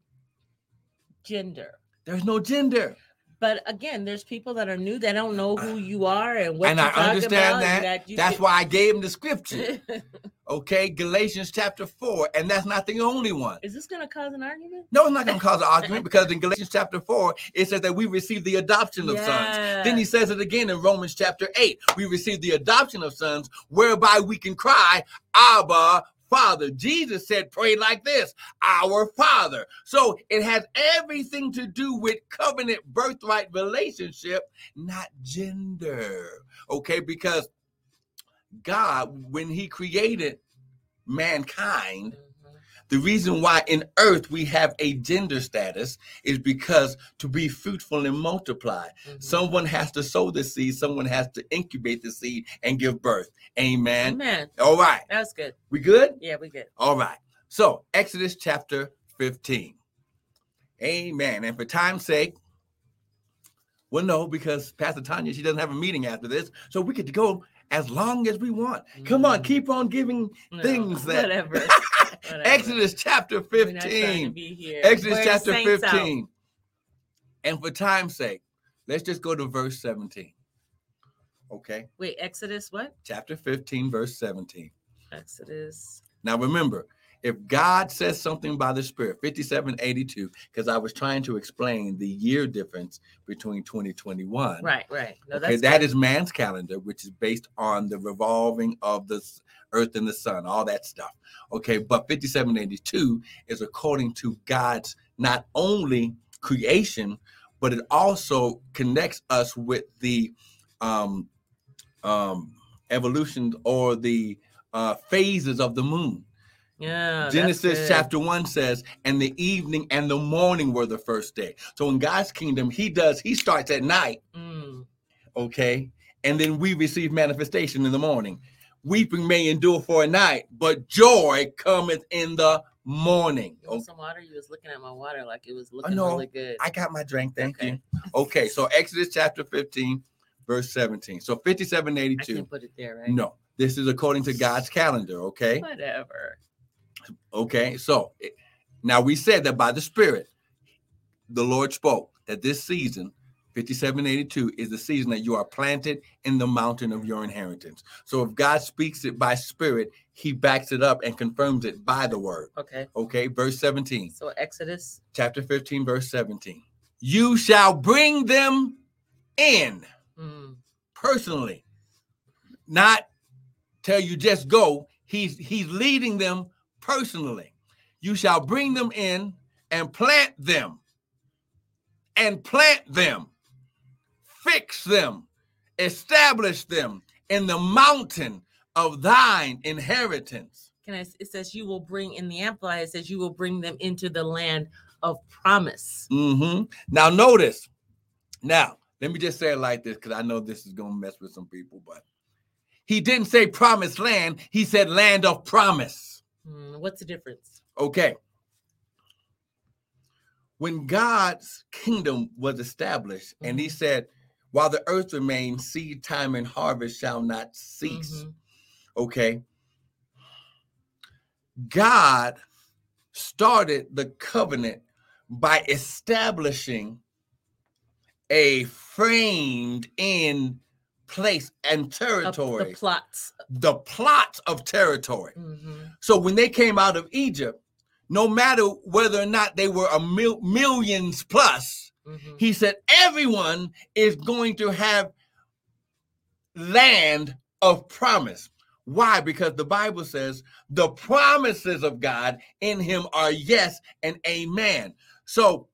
Speaker 1: gender.
Speaker 2: There's no gender.
Speaker 1: But again, there's people that are new that don't know who uh, you are and what
Speaker 2: and I understand
Speaker 1: about,
Speaker 2: that.
Speaker 1: that
Speaker 2: That's
Speaker 1: can-
Speaker 2: why I gave them the scripture. Okay, Galatians chapter 4, and that's not the only one.
Speaker 1: Is this going to cause an argument?
Speaker 2: No, it's not going to cause an argument because in Galatians chapter 4, it says that we receive the adoption of sons. Then he says it again in Romans chapter 8. We receive the adoption of sons, whereby we can cry, Abba, Father. Jesus said, pray like this, our Father. So it has everything to do with covenant birthright relationship, not gender. Okay, because God, when He created mankind. The reason why in earth we have a gender status is because to be fruitful and multiply,
Speaker 1: Mhm.
Speaker 2: someone has to sow the seed, someone has to incubate the seed and give birth. Amen.
Speaker 1: Amen.
Speaker 2: All right.
Speaker 1: That's good.
Speaker 2: We good?
Speaker 1: Yeah, we good.
Speaker 2: All right. So, Exodus chapter 15. Amen. And for time's sake, well, no, because Pastor Tanya, she doesn't have a meeting after this. So we get to go as long as we want. Come on,
Speaker 1: Mhm.
Speaker 2: keep on giving
Speaker 1: No,
Speaker 2: things that
Speaker 1: whatever. Whatever.
Speaker 2: Exodus chapter
Speaker 1: We're not trying to
Speaker 2: 15.
Speaker 1: be here.
Speaker 2: Exodus
Speaker 1: We're
Speaker 2: chapter
Speaker 1: saints out.
Speaker 2: 15. And for time's sake, let's just go to verse 17. Okay.
Speaker 1: Wait, Exodus what?
Speaker 2: Chapter 15, verse 17.
Speaker 1: Exodus.
Speaker 2: Now remember, if God says something by the Spirit, 5782, because I was trying to explain the year difference between 2021.
Speaker 1: Right, right. No,
Speaker 2: Okay, that is man's calendar, which is based on the revolving of the earth and the sun, all that stuff. Okay, but 5782 is according to God's not only creation, but it also connects us with the um, um, evolution or the uh, phases of the moon.
Speaker 1: Yeah.
Speaker 2: Genesis chapter 1 says, and the evening and the morning were the first day. So in God's kingdom, he does, he starts at night
Speaker 1: Mm,
Speaker 2: okay? And then we receive manifestation in the morning. Weeping may endure for a night, but joy cometh in the morning. Okay.
Speaker 1: some water? You was looking at my water like it was looking
Speaker 2: know.
Speaker 1: really good.
Speaker 2: I got my drink, thank
Speaker 1: Okay.
Speaker 2: you. Okay, so Exodus chapter 15, verse 17. So
Speaker 1: I
Speaker 2: 5782.
Speaker 1: can put it there, right?
Speaker 2: No, this is according to God's calendar, okay?
Speaker 1: Whatever.
Speaker 2: Okay, so now we said that by the Spirit, the Lord spoke that this season, 5782, is the season that you are planted in the mountain of your inheritance. So if God speaks it by Spirit, He backs it up and confirms it by the word.
Speaker 1: Okay.
Speaker 2: Okay, verse 17,
Speaker 1: So Exodus.
Speaker 2: chapter 15, verse 17. You shall bring them in
Speaker 1: Mm,
Speaker 2: personally, not tell you just go. He's he's leading them personally. You shall bring them in and plant them, and plant them, fix them, establish them in the mountain of thine inheritance.
Speaker 1: can I? It says you will bring in the amplified. It says you will bring them into the land of promise.
Speaker 2: Mhm. Now notice. Now let me just say it like this because I know this is gonna mess with some people, but he didn't say promised land. He said land of promise.
Speaker 1: Mm, what's the difference?
Speaker 2: Okay. When God's kingdom was established, and he said, While the earth remains, seed time and harvest shall not cease.
Speaker 1: Mhm.
Speaker 2: Okay. God started the covenant by establishing a framed in place and territory,
Speaker 1: the plots.
Speaker 2: the plots of territory.
Speaker 1: Mhm.
Speaker 2: So when they came out of Egypt, no matter whether or not they were a mil- millions plus,
Speaker 1: Mhm.
Speaker 2: he said everyone is going to have land of promise. Why? Because the Bible says the promises of God in him are yes and amen. So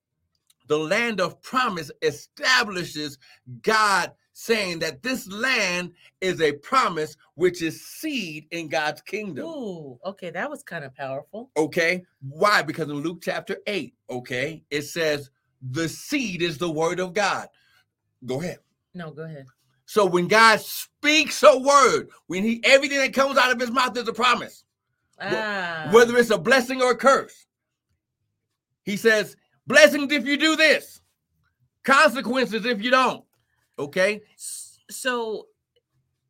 Speaker 2: the land of promise establishes God saying that this land is a promise which is seed in God's kingdom.
Speaker 1: Ooh, okay, that was kind of powerful.
Speaker 2: Okay. Why? Because in Luke chapter 8, okay, it says the seed is the word of God. Go ahead.
Speaker 1: No, go ahead.
Speaker 2: So when God speaks a word, when he everything that comes out of his mouth is a promise,
Speaker 1: Ah,
Speaker 2: whether it's a blessing or a curse. He says, blessings if you do this, consequences if you don't. Okay.
Speaker 1: so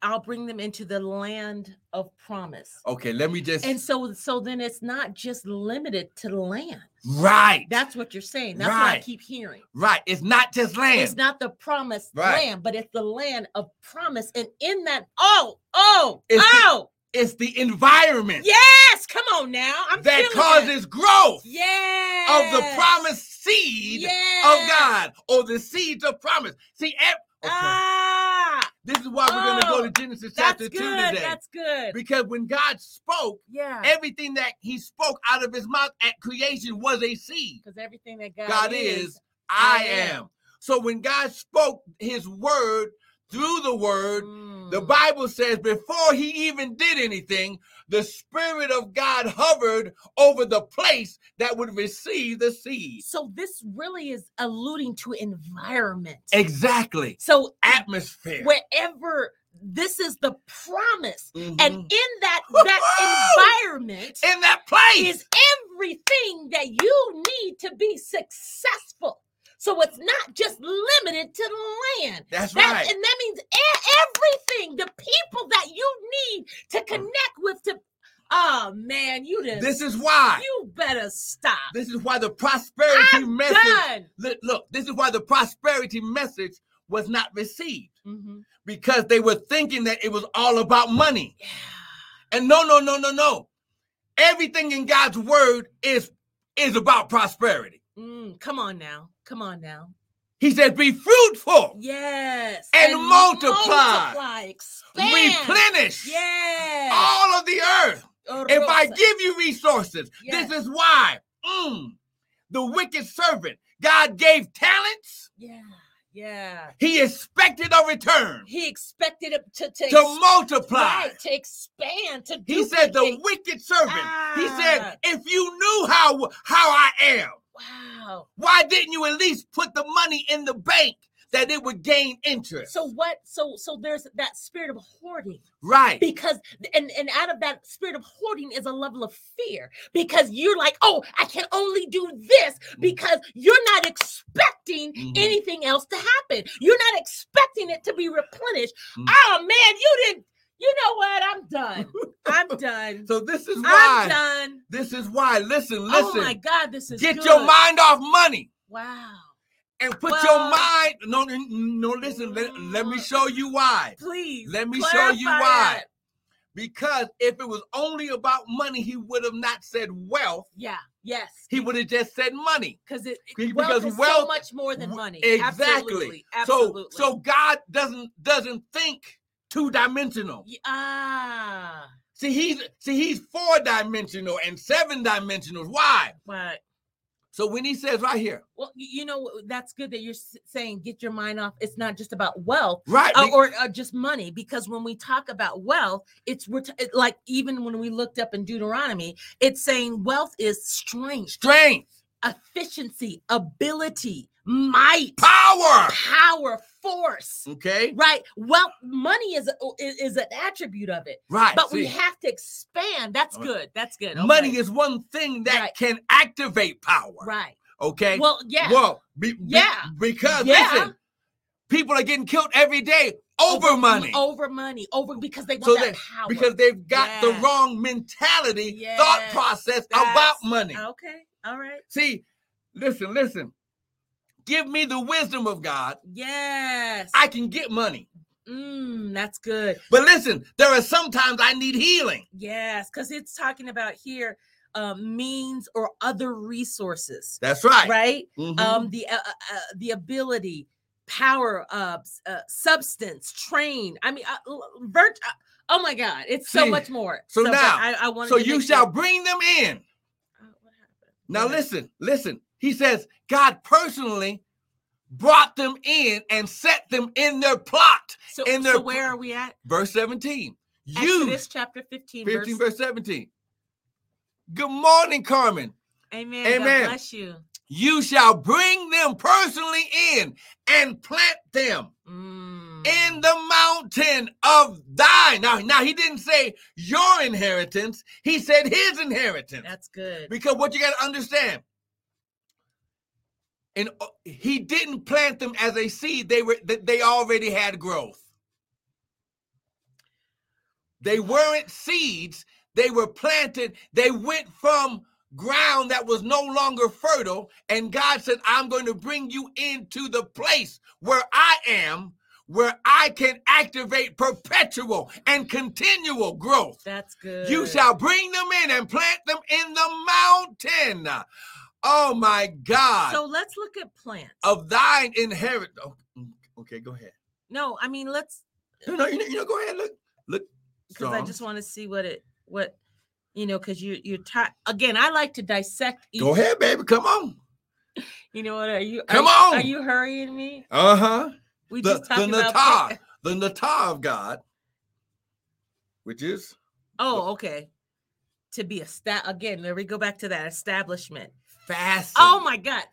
Speaker 1: I'll bring them into the land of promise.
Speaker 2: Okay, let me just
Speaker 1: And so so then it's not just limited to land.
Speaker 2: right.
Speaker 1: That's what you're saying. That's what I keep hearing.
Speaker 2: right. It's not just land.
Speaker 1: It's not the promised
Speaker 2: Right.
Speaker 1: land, but it's the land of promise. And in that, oh, oh,
Speaker 2: It's the-
Speaker 1: oh,
Speaker 2: it's the environment
Speaker 1: Yes, come on now. I'm
Speaker 2: that causes growth
Speaker 1: Yeah.
Speaker 2: of the promised seed
Speaker 1: yes.
Speaker 2: of God or the seeds of promise. See, okay,
Speaker 1: Ah,
Speaker 2: this is why we're going to go
Speaker 1: oh,
Speaker 2: to Genesis chapter 2 today.
Speaker 1: That's good.
Speaker 2: Because when God spoke,
Speaker 1: Yeah.
Speaker 2: everything that he spoke out of his mouth at creation was a seed.
Speaker 1: Because everything that God,
Speaker 2: God
Speaker 1: is,
Speaker 2: is, I
Speaker 1: am.
Speaker 2: am. So when God spoke his word through the word, the. Bible says before he even did anything, the Spirit of God hovered over the place that would receive the seed.
Speaker 1: So this really is alluding to environment.
Speaker 2: Exactly.
Speaker 1: So
Speaker 2: Atmosphere.
Speaker 1: wherever this is the promise,
Speaker 2: Mhm.
Speaker 1: and in that that environment
Speaker 2: in that place.
Speaker 1: is everything that you need to be successful. So it's not just limited to the land.
Speaker 2: That's
Speaker 1: That,
Speaker 2: right.
Speaker 1: And that means everything, the people that you need to connect with to oh man, you just
Speaker 2: This is why.
Speaker 1: you better stop.
Speaker 2: This is why the prosperity
Speaker 1: I'm
Speaker 2: message.
Speaker 1: done.
Speaker 2: Look, look, this is why the prosperity message was not received
Speaker 1: Mhm.
Speaker 2: because they were thinking that it was all about money.
Speaker 1: Yeah.
Speaker 2: And no, no, no, no, no. Everything in God's word is is about prosperity.
Speaker 1: Mm, come on now. Come on now.
Speaker 2: He said, "Be fruitful,
Speaker 1: Yes.
Speaker 2: And multiply.
Speaker 1: multiply, Expand.
Speaker 2: replenish
Speaker 1: Yes.
Speaker 2: all of the earth. If I give you resources,
Speaker 1: Yes.
Speaker 2: this is why mm, the wicked servant God gave talents.
Speaker 1: Yeah. Yeah.
Speaker 2: He expected a return
Speaker 1: He expected it to to,
Speaker 2: to multiply."
Speaker 1: right, to expand, to
Speaker 2: He said, "The wicked servant." He
Speaker 1: Ah.
Speaker 2: said, "If you knew how how I am."
Speaker 1: Wow.
Speaker 2: Why didn't you at least put the money in the bank that it would gain interest?
Speaker 1: So what? So so there's that spirit of hoarding
Speaker 2: right.
Speaker 1: because and and out of that spirit of hoarding is a level of fear because you're like, oh, I can only do this because you're not expecting
Speaker 2: Mhm.
Speaker 1: anything else to happen. You're not expecting it to be replenished.
Speaker 2: Mhm.
Speaker 1: Oh man, you didn't. You know what? I'm done. I'm done.
Speaker 2: So this is why.
Speaker 1: I'm done.
Speaker 2: This is why. Listen,
Speaker 1: oh
Speaker 2: listen. Oh my.
Speaker 1: God, this is
Speaker 2: Get
Speaker 1: good.
Speaker 2: your mind off money
Speaker 1: Wow.
Speaker 2: and put
Speaker 1: Well-
Speaker 2: your mind. No, no. Listen. Let, let me show you why.
Speaker 1: Please.
Speaker 2: Let me show you why.
Speaker 1: that.
Speaker 2: Because if it was only about money, he would have not said wealth.
Speaker 1: Yeah. Yes.
Speaker 2: He would have just said money.
Speaker 1: Because it wealth
Speaker 2: because
Speaker 1: is so much more than money.
Speaker 2: Exactly.
Speaker 1: Absolutely. Absolutely.
Speaker 2: So, so God doesn't doesn't think two dimensional.
Speaker 1: Ah,
Speaker 2: See, he's see he's four dimensional and seven dimensional. Why?
Speaker 1: but
Speaker 2: So when he says right here,
Speaker 1: well, you know that's good that you're saying get your mind off. It's not just about wealth.
Speaker 2: right?
Speaker 1: uh, or, or just money because when we talk about wealth it's we're t- like even when we looked up in deuteronomy it's saying wealth is strength
Speaker 2: strength,
Speaker 1: efficiency ability might
Speaker 2: power.
Speaker 1: power force
Speaker 2: Okay,
Speaker 1: right Well, money is, a, is is an attribute of it
Speaker 2: right.
Speaker 1: but we have to expand that's
Speaker 2: Uh,
Speaker 1: good that's good
Speaker 2: money is one thing that
Speaker 1: Right.
Speaker 2: can activate power.
Speaker 1: right
Speaker 2: Okay.
Speaker 1: well yeah
Speaker 2: Well, be- be-
Speaker 1: Yeah.
Speaker 2: because
Speaker 1: Yeah.
Speaker 2: listen, people are getting killed every day over money.
Speaker 1: over money over because they want
Speaker 2: So
Speaker 1: that
Speaker 2: that-
Speaker 1: power
Speaker 2: because they've got the wrong mentality, thought process
Speaker 1: That's-
Speaker 2: about money.
Speaker 1: okay all right
Speaker 2: See, listen, listen. Give me the wisdom of God.
Speaker 1: yes
Speaker 2: I can get money.
Speaker 1: Mm, that's good.
Speaker 2: But listen, there are sometimes I need healing.
Speaker 1: Yes, because it's talking about here uh, means or other resources,
Speaker 2: That's right.
Speaker 1: right?
Speaker 2: Mhm.
Speaker 1: Um, the uh, uh, uh, the ability, power, uh, uh, substance, train. I mean, uh, virt. Uh, oh my God, it's so
Speaker 2: See,
Speaker 1: much more.
Speaker 2: so
Speaker 1: but
Speaker 2: now-
Speaker 1: I, I wanted
Speaker 2: so you shall
Speaker 1: sure-
Speaker 2: bring them in.
Speaker 1: Uh.
Speaker 2: Now listen, listen. He says God personally brought them in and set them in their plot.
Speaker 1: So,
Speaker 2: in
Speaker 1: so where are we at?
Speaker 2: Verse 17. You
Speaker 1: Exodus chapter 15,
Speaker 2: 15
Speaker 1: verse.
Speaker 2: verse 17. Good morning, Carmen.
Speaker 1: Amen.
Speaker 2: Amen.
Speaker 1: God bless you.
Speaker 2: You shall bring them personally in and plant them
Speaker 1: Mm.
Speaker 2: in the mountain of thine. Now, now he didn't say your inheritance, he said his inheritance.
Speaker 1: That's good.
Speaker 2: Because what you got to understand, and uh, he didn't plant them as a seed; they were th- they already had growth. They weren't seeds; they were planted. They went from ground that was no longer fertile, and God said, "I'm going to bring you into the place where I am." where I can activate perpetual and continual growth.
Speaker 1: That's good.
Speaker 2: You shall bring them in and plant them in the mountain. Oh my God.
Speaker 1: So let's look at plants.
Speaker 2: of thine inherit. Oh, mm, okay, go ahead.
Speaker 1: no, I mean let's
Speaker 2: No, no, you know, you know, go ahead. Look, look.
Speaker 1: because I just want to see what it what you know because you you're ti- again. I like to dissect. Each,
Speaker 2: Go ahead, baby. Come on.
Speaker 1: You know what? Are you
Speaker 2: Come
Speaker 1: you-
Speaker 2: on.
Speaker 1: Are you hurrying me?
Speaker 2: Uh huh.
Speaker 1: We
Speaker 2: The
Speaker 1: just
Speaker 2: the
Speaker 1: talked about.
Speaker 2: natah,
Speaker 1: plant-
Speaker 2: the natah of God, which is
Speaker 1: Oh, okay. To be a stat again. There we go back to that establishment.
Speaker 2: Fastened.
Speaker 1: Oh my God.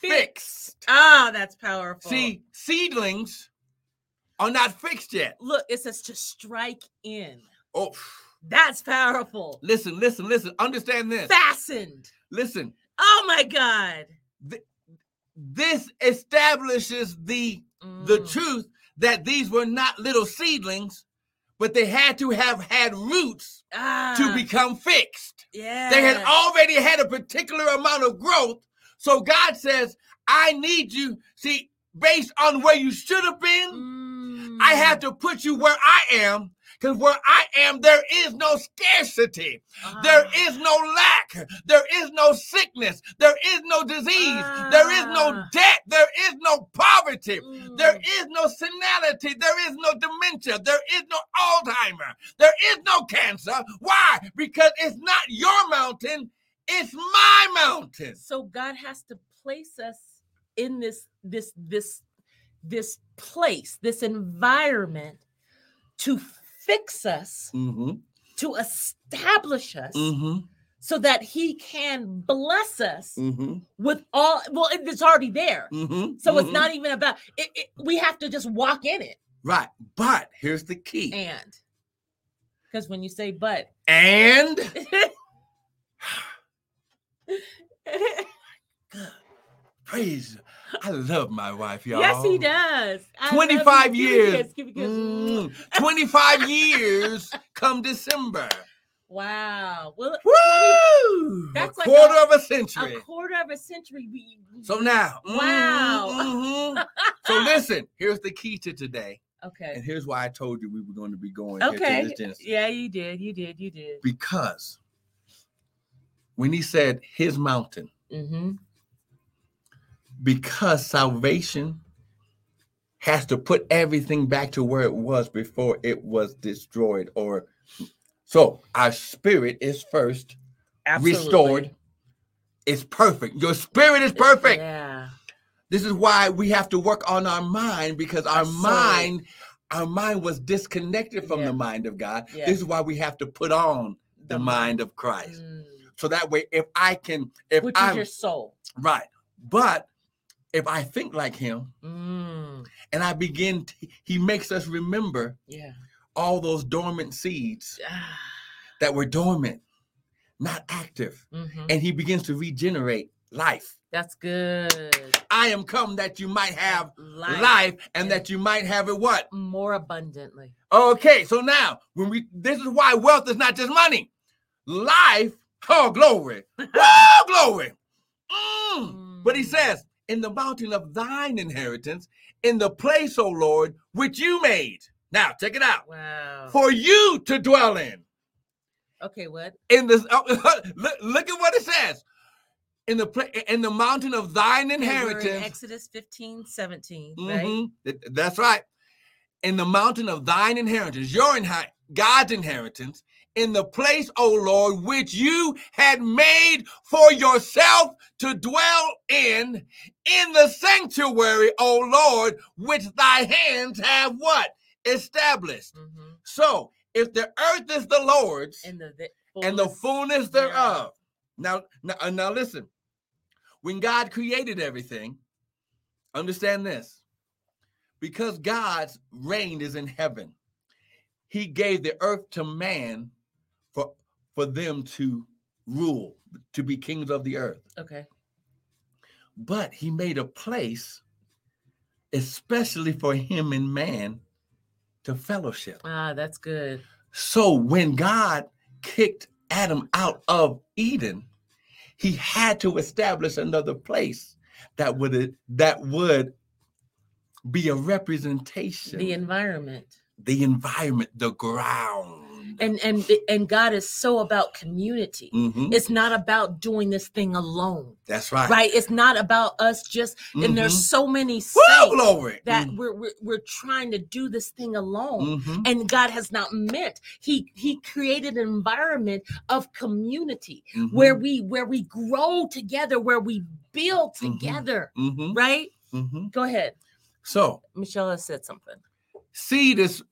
Speaker 2: fixed.
Speaker 1: Ah, that's powerful.
Speaker 2: See, seedlings are not fixed yet.
Speaker 1: look, it says to strike in.
Speaker 2: Oh,
Speaker 1: That's powerful.
Speaker 2: listen, listen, listen. Understand this.
Speaker 1: Fastened.
Speaker 2: Listen,
Speaker 1: Oh my God.
Speaker 2: this establishes the the
Speaker 1: Mm.
Speaker 2: truth that these were not little seedlings, but they had to have had roots
Speaker 1: ah,
Speaker 2: to become fixed.
Speaker 1: yeah.
Speaker 2: They had already had a particular amount of growth. So God says, I need you. See, based on where you should have been, I
Speaker 1: Mm.
Speaker 2: have to put you where I am. Because where I am, there is no scarcity. There
Speaker 1: Ah.
Speaker 2: is no lack. There is no sickness. There is no disease. There is no
Speaker 1: Ah.
Speaker 2: debt. There is no poverty. There
Speaker 1: Mm.
Speaker 2: is no senility. There is no dementia. There is no Alzheimer. There is no cancer. Why? Because it's not your mountain, it's my mountain.
Speaker 1: So God has to place us in this this this this place, this environment to fix us,
Speaker 2: Mm-hmm.
Speaker 1: to establish us
Speaker 2: Mm-hmm.
Speaker 1: so that he can bless us
Speaker 2: Mm-hmm.
Speaker 1: with all well it's already there.
Speaker 2: Mm-hmm.
Speaker 1: So it's not even about it, it we have to just walk in it
Speaker 2: right. But here's the key.
Speaker 1: and because when you say but
Speaker 2: And praise. I love my wife, y'all.
Speaker 1: yes he does I love you.
Speaker 2: 25
Speaker 1: Give me a
Speaker 2: years.
Speaker 1: give me.
Speaker 2: Mm, 25 years come December.
Speaker 1: wow well
Speaker 2: Woo!
Speaker 1: That's
Speaker 2: a
Speaker 1: like
Speaker 2: quarter
Speaker 1: a-
Speaker 2: of a century.
Speaker 1: a quarter of a century.
Speaker 2: So now, mhm,
Speaker 1: Wow.
Speaker 2: mhm. So listen, here's the key to today,
Speaker 1: okay,
Speaker 2: and here's why I told you we were going to be going
Speaker 1: okay, yeah, you did, you did, you did.
Speaker 2: Because when he said his mountain,
Speaker 1: Mm-hmm.
Speaker 2: Because salvation has to put everything back to where it was before it was destroyed or so our spirit is first restored it's perfect your spirit is perfect
Speaker 1: Yeah,
Speaker 2: this is why we have to work on our mind because our
Speaker 1: soul.
Speaker 2: mind our mind was disconnected from
Speaker 1: Yeah.
Speaker 2: the mind of god
Speaker 1: Yeah.
Speaker 2: this is why we have to put on the mind of christ
Speaker 1: Mm.
Speaker 2: so that way if i can if
Speaker 1: which
Speaker 2: i'm
Speaker 1: your soul.
Speaker 2: right but if i think like him
Speaker 1: Mm.
Speaker 2: and I begin, to, he makes us remember
Speaker 1: Yeah.
Speaker 2: all those dormant seeds
Speaker 1: Ah.
Speaker 2: that were dormant, not active.
Speaker 1: Mhm.
Speaker 2: And he begins to regenerate life.
Speaker 1: That's good.
Speaker 2: I am come that you might have
Speaker 1: Life,
Speaker 2: life, and
Speaker 1: Yeah.
Speaker 2: that you might have it what?
Speaker 1: more abundantly.
Speaker 2: Okay, so now when we this is why wealth is not just money. Life, oh glory. oh glory. Mm. But he
Speaker 1: Mm.
Speaker 2: says, in the mountain of thine inheritance, in the place, O Lord, which you made. Now, check it out.
Speaker 1: Wow.
Speaker 2: For you to dwell in.
Speaker 1: Okay, what?
Speaker 2: In this, oh, look, look at what it says. In the pla- in the mountain of thine
Speaker 1: we're in
Speaker 2: inheritance.
Speaker 1: Exodus 15, 17, right?
Speaker 2: Mhm. Th- That's right. In the mountain of thine inheritance, your inhi- God's inheritance, in the place, O Lord, which you had made for yourself to dwell in, in the sanctuary, O Lord, which thy hands have what? Established.
Speaker 1: Mhm.
Speaker 2: So, if the earth is the Lord's
Speaker 1: And the, the
Speaker 2: and the
Speaker 1: fullness
Speaker 2: fullness
Speaker 1: thereof.
Speaker 2: thereof. Now, now, uh, now listen. When God created everything, understand this. Because God's reign is in heaven, he gave the earth to man for, them to rule, to be kings of the earth.
Speaker 1: Okay.
Speaker 2: But he made a place especially for him and man to fellowship.
Speaker 1: Ah, that's good.
Speaker 2: So when God kicked Adam out of Eden, he had to establish another place that would that would be a representation
Speaker 1: the environment.
Speaker 2: the environment the ground
Speaker 1: And and and God is so about community.
Speaker 2: Mhm.
Speaker 1: It's not about doing this thing alone.
Speaker 2: that's right
Speaker 1: Right? It's not about us just and
Speaker 2: Mhm.
Speaker 1: there's so many
Speaker 2: Woo,
Speaker 1: that we're, we're we're trying to do this thing alone.
Speaker 2: Mhm.
Speaker 1: And God has not meant he he created an environment of community
Speaker 2: Mhm.
Speaker 1: where we where we grow together, where we build together. Right? Go ahead.
Speaker 2: so
Speaker 1: Michelle has said something.
Speaker 2: seed is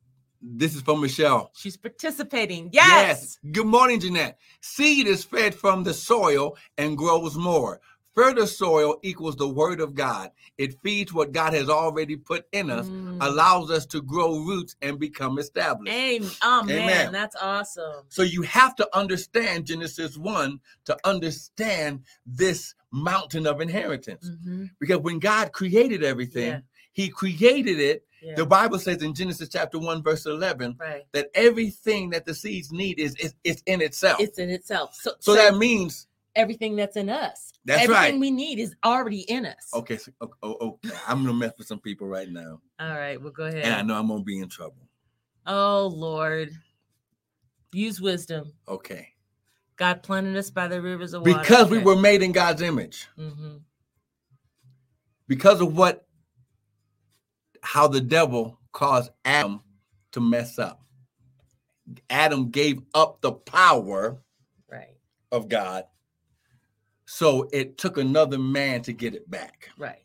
Speaker 2: this is from michelle
Speaker 1: She's participating. Yes. yes.
Speaker 2: Good morning, Jeanette. Seed is fed from the soil and grows more. Further soil equals the word of God. It feeds what God has already put in us,
Speaker 1: Mm.
Speaker 2: allows us to grow roots and become established.
Speaker 1: Amen. Oh man,
Speaker 2: Amen.
Speaker 1: that's awesome.
Speaker 2: So you have to understand Genesis 1 to understand this mountain of inheritance.
Speaker 1: Mhm.
Speaker 2: Because when God created everything,
Speaker 1: Yeah.
Speaker 2: he created it.
Speaker 1: Yeah.
Speaker 2: The Bible says in Genesis chapter 1 verse 11
Speaker 1: right.
Speaker 2: that everything that the seeds need is is, is in itself.
Speaker 1: It's in itself. So,
Speaker 2: so
Speaker 1: so
Speaker 2: that means
Speaker 1: everything that's in us.
Speaker 2: That's
Speaker 1: everything
Speaker 2: right.
Speaker 1: we need is already in us.
Speaker 2: Okay, so, oh, oh, okay. I'm gonna mess with some people right now,
Speaker 1: All right, well go ahead.
Speaker 2: and I know I'm gonna be in trouble.
Speaker 1: Oh Lord. Use wisdom.
Speaker 2: Okay,
Speaker 1: God planted us by the rivers of water.
Speaker 2: because we were made in God's image,
Speaker 1: Mhm.
Speaker 2: because of what, how the devil caused Adam to mess up. Adam gave up the power
Speaker 1: right,
Speaker 2: of God, so it took another man to get it back.
Speaker 1: right.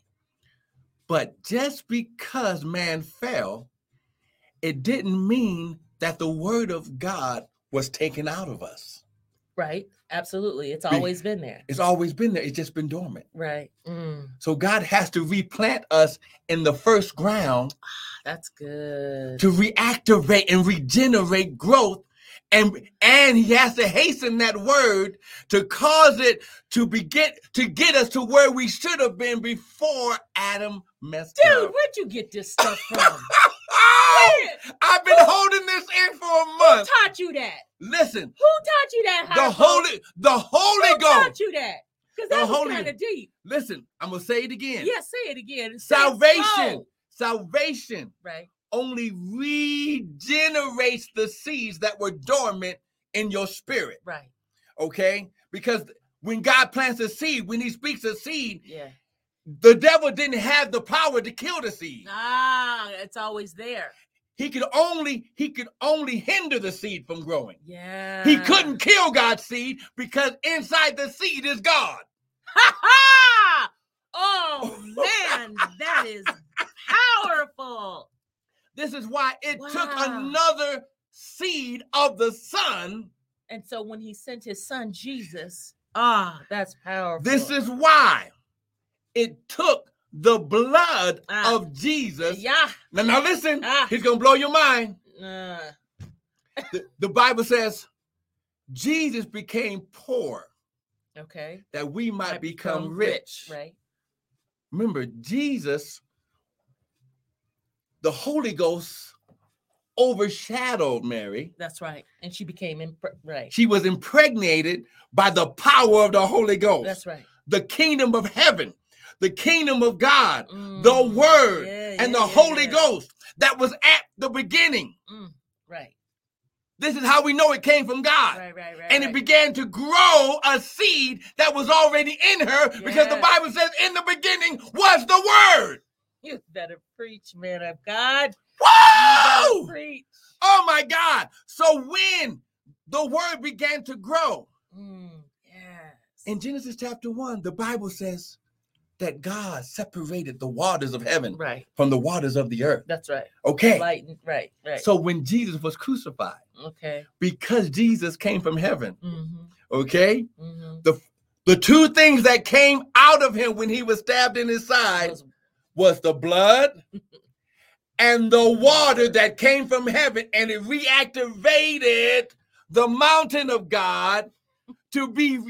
Speaker 2: But just because man fell, it didn't mean that the word of God was taken out of us.
Speaker 1: Right. Absolutely. It's always been there.
Speaker 2: It's always been there, it's just been dormant.
Speaker 1: Right. Mm,
Speaker 2: So God has to replant us in the first ground
Speaker 1: that's good.
Speaker 2: to reactivate and regenerate growth. And, and he has to hasten that word to cause it to begin to get us to where we should have been before Adam messed
Speaker 1: Dude,
Speaker 2: up.
Speaker 1: where'd you get this stuff from?
Speaker 2: I've been holding this in for a
Speaker 1: Who
Speaker 2: month.
Speaker 1: taught you that?
Speaker 2: Listen,
Speaker 1: Who taught you that?
Speaker 2: the Holy, the Holy
Speaker 1: Who
Speaker 2: Ghost.
Speaker 1: taught you that? Because
Speaker 2: The
Speaker 1: was
Speaker 2: Holy-
Speaker 1: kind of deep.
Speaker 2: Listen, I'm gonna say it again.
Speaker 1: Yeah, say it again. It
Speaker 2: Salvation, salvation
Speaker 1: Right.
Speaker 2: only regenerates the seeds that were dormant in your spirit.
Speaker 1: Right.
Speaker 2: Okay, because when God plants a seed, when He speaks a seed,
Speaker 1: Yeah.
Speaker 2: The devil didn't have the power to kill the seed.
Speaker 1: Ah, it's always there.
Speaker 2: He could only he could only hinder the seed from growing.
Speaker 1: Yeah.
Speaker 2: He couldn't kill God's seed because inside the seed is God.
Speaker 1: Ha ha! Oh man, that is powerful.
Speaker 2: This is why it took another seed of the Son.
Speaker 1: And so when he sent his son Jesus, ah, that's powerful.
Speaker 2: This is why it took the blood
Speaker 1: Ah.
Speaker 2: of Jesus.
Speaker 1: yeah.
Speaker 2: Now, now listen,
Speaker 1: Ah.
Speaker 2: he's gonna blow your mind.
Speaker 1: Uh,
Speaker 2: The, the Bible says Jesus became poor
Speaker 1: okay.
Speaker 2: that we might,
Speaker 1: Might
Speaker 2: become, rich.
Speaker 1: Right.
Speaker 2: Remember, Jesus, the Holy Ghost overshadowed Mary.
Speaker 1: That's right. And she became impre- right.
Speaker 2: She was impregnated by the power of the Holy Ghost.
Speaker 1: That's right.
Speaker 2: the kingdom of heaven, the kingdom of God, the
Speaker 1: Mm,
Speaker 2: word,
Speaker 1: yeah,
Speaker 2: and
Speaker 1: yeah,
Speaker 2: the Holy
Speaker 1: yeah.
Speaker 2: Ghost that was at the beginning.
Speaker 1: Mm, right.
Speaker 2: This is how we know it came from God.
Speaker 1: Right. Right. Right.
Speaker 2: And it began to grow a seed that was already in her because the Bible says, in the beginning was the word.
Speaker 1: you better preach, man of God.
Speaker 2: Whoa!
Speaker 1: preach.
Speaker 2: Oh my God. So when the word began to grow,
Speaker 1: Mm, yes.
Speaker 2: in Genesis chapter 1, the Bible says that God separated the waters of heaven
Speaker 1: right.
Speaker 2: from the waters of the earth.
Speaker 1: That's right.
Speaker 2: Okay.
Speaker 1: Light. Right. Right.
Speaker 2: So when Jesus was crucified,
Speaker 1: okay.
Speaker 2: because Jesus came from heaven,
Speaker 1: Mm-hmm.
Speaker 2: okay,
Speaker 1: Mm-hmm.
Speaker 2: the two things that came out of him when he was stabbed in his side was the blood and the water that came from heaven, and it reactivated the mountain of God to be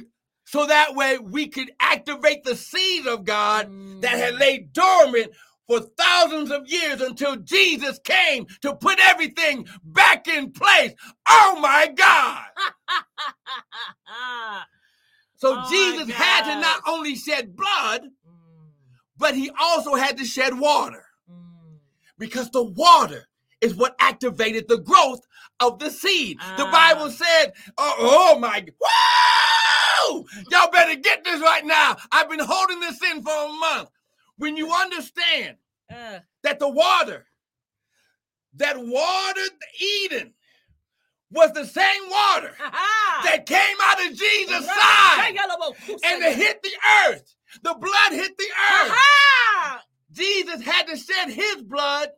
Speaker 2: so that way we could activate the seed of God that had
Speaker 1: Mm.
Speaker 2: laid dormant for thousands of years until Jesus came to put everything back in place. Oh my God. So
Speaker 1: Oh
Speaker 2: Jesus had to not only shed blood,
Speaker 1: Mm,
Speaker 2: but he also had to shed water.
Speaker 1: mm.
Speaker 2: Because the water is what activated the growth of the seed. The
Speaker 1: Ah.
Speaker 2: Bible said, oh, oh my, Y'all better get this right now. I've been holding this in for a month. When you understand
Speaker 1: Uh,
Speaker 2: that the water that watered Eden was the same water
Speaker 1: ha-ha.
Speaker 2: that came out of Jesus' side and it hit the earth. The blood hit the earth.
Speaker 1: Ha-ha.
Speaker 2: Jesus had to shed his blood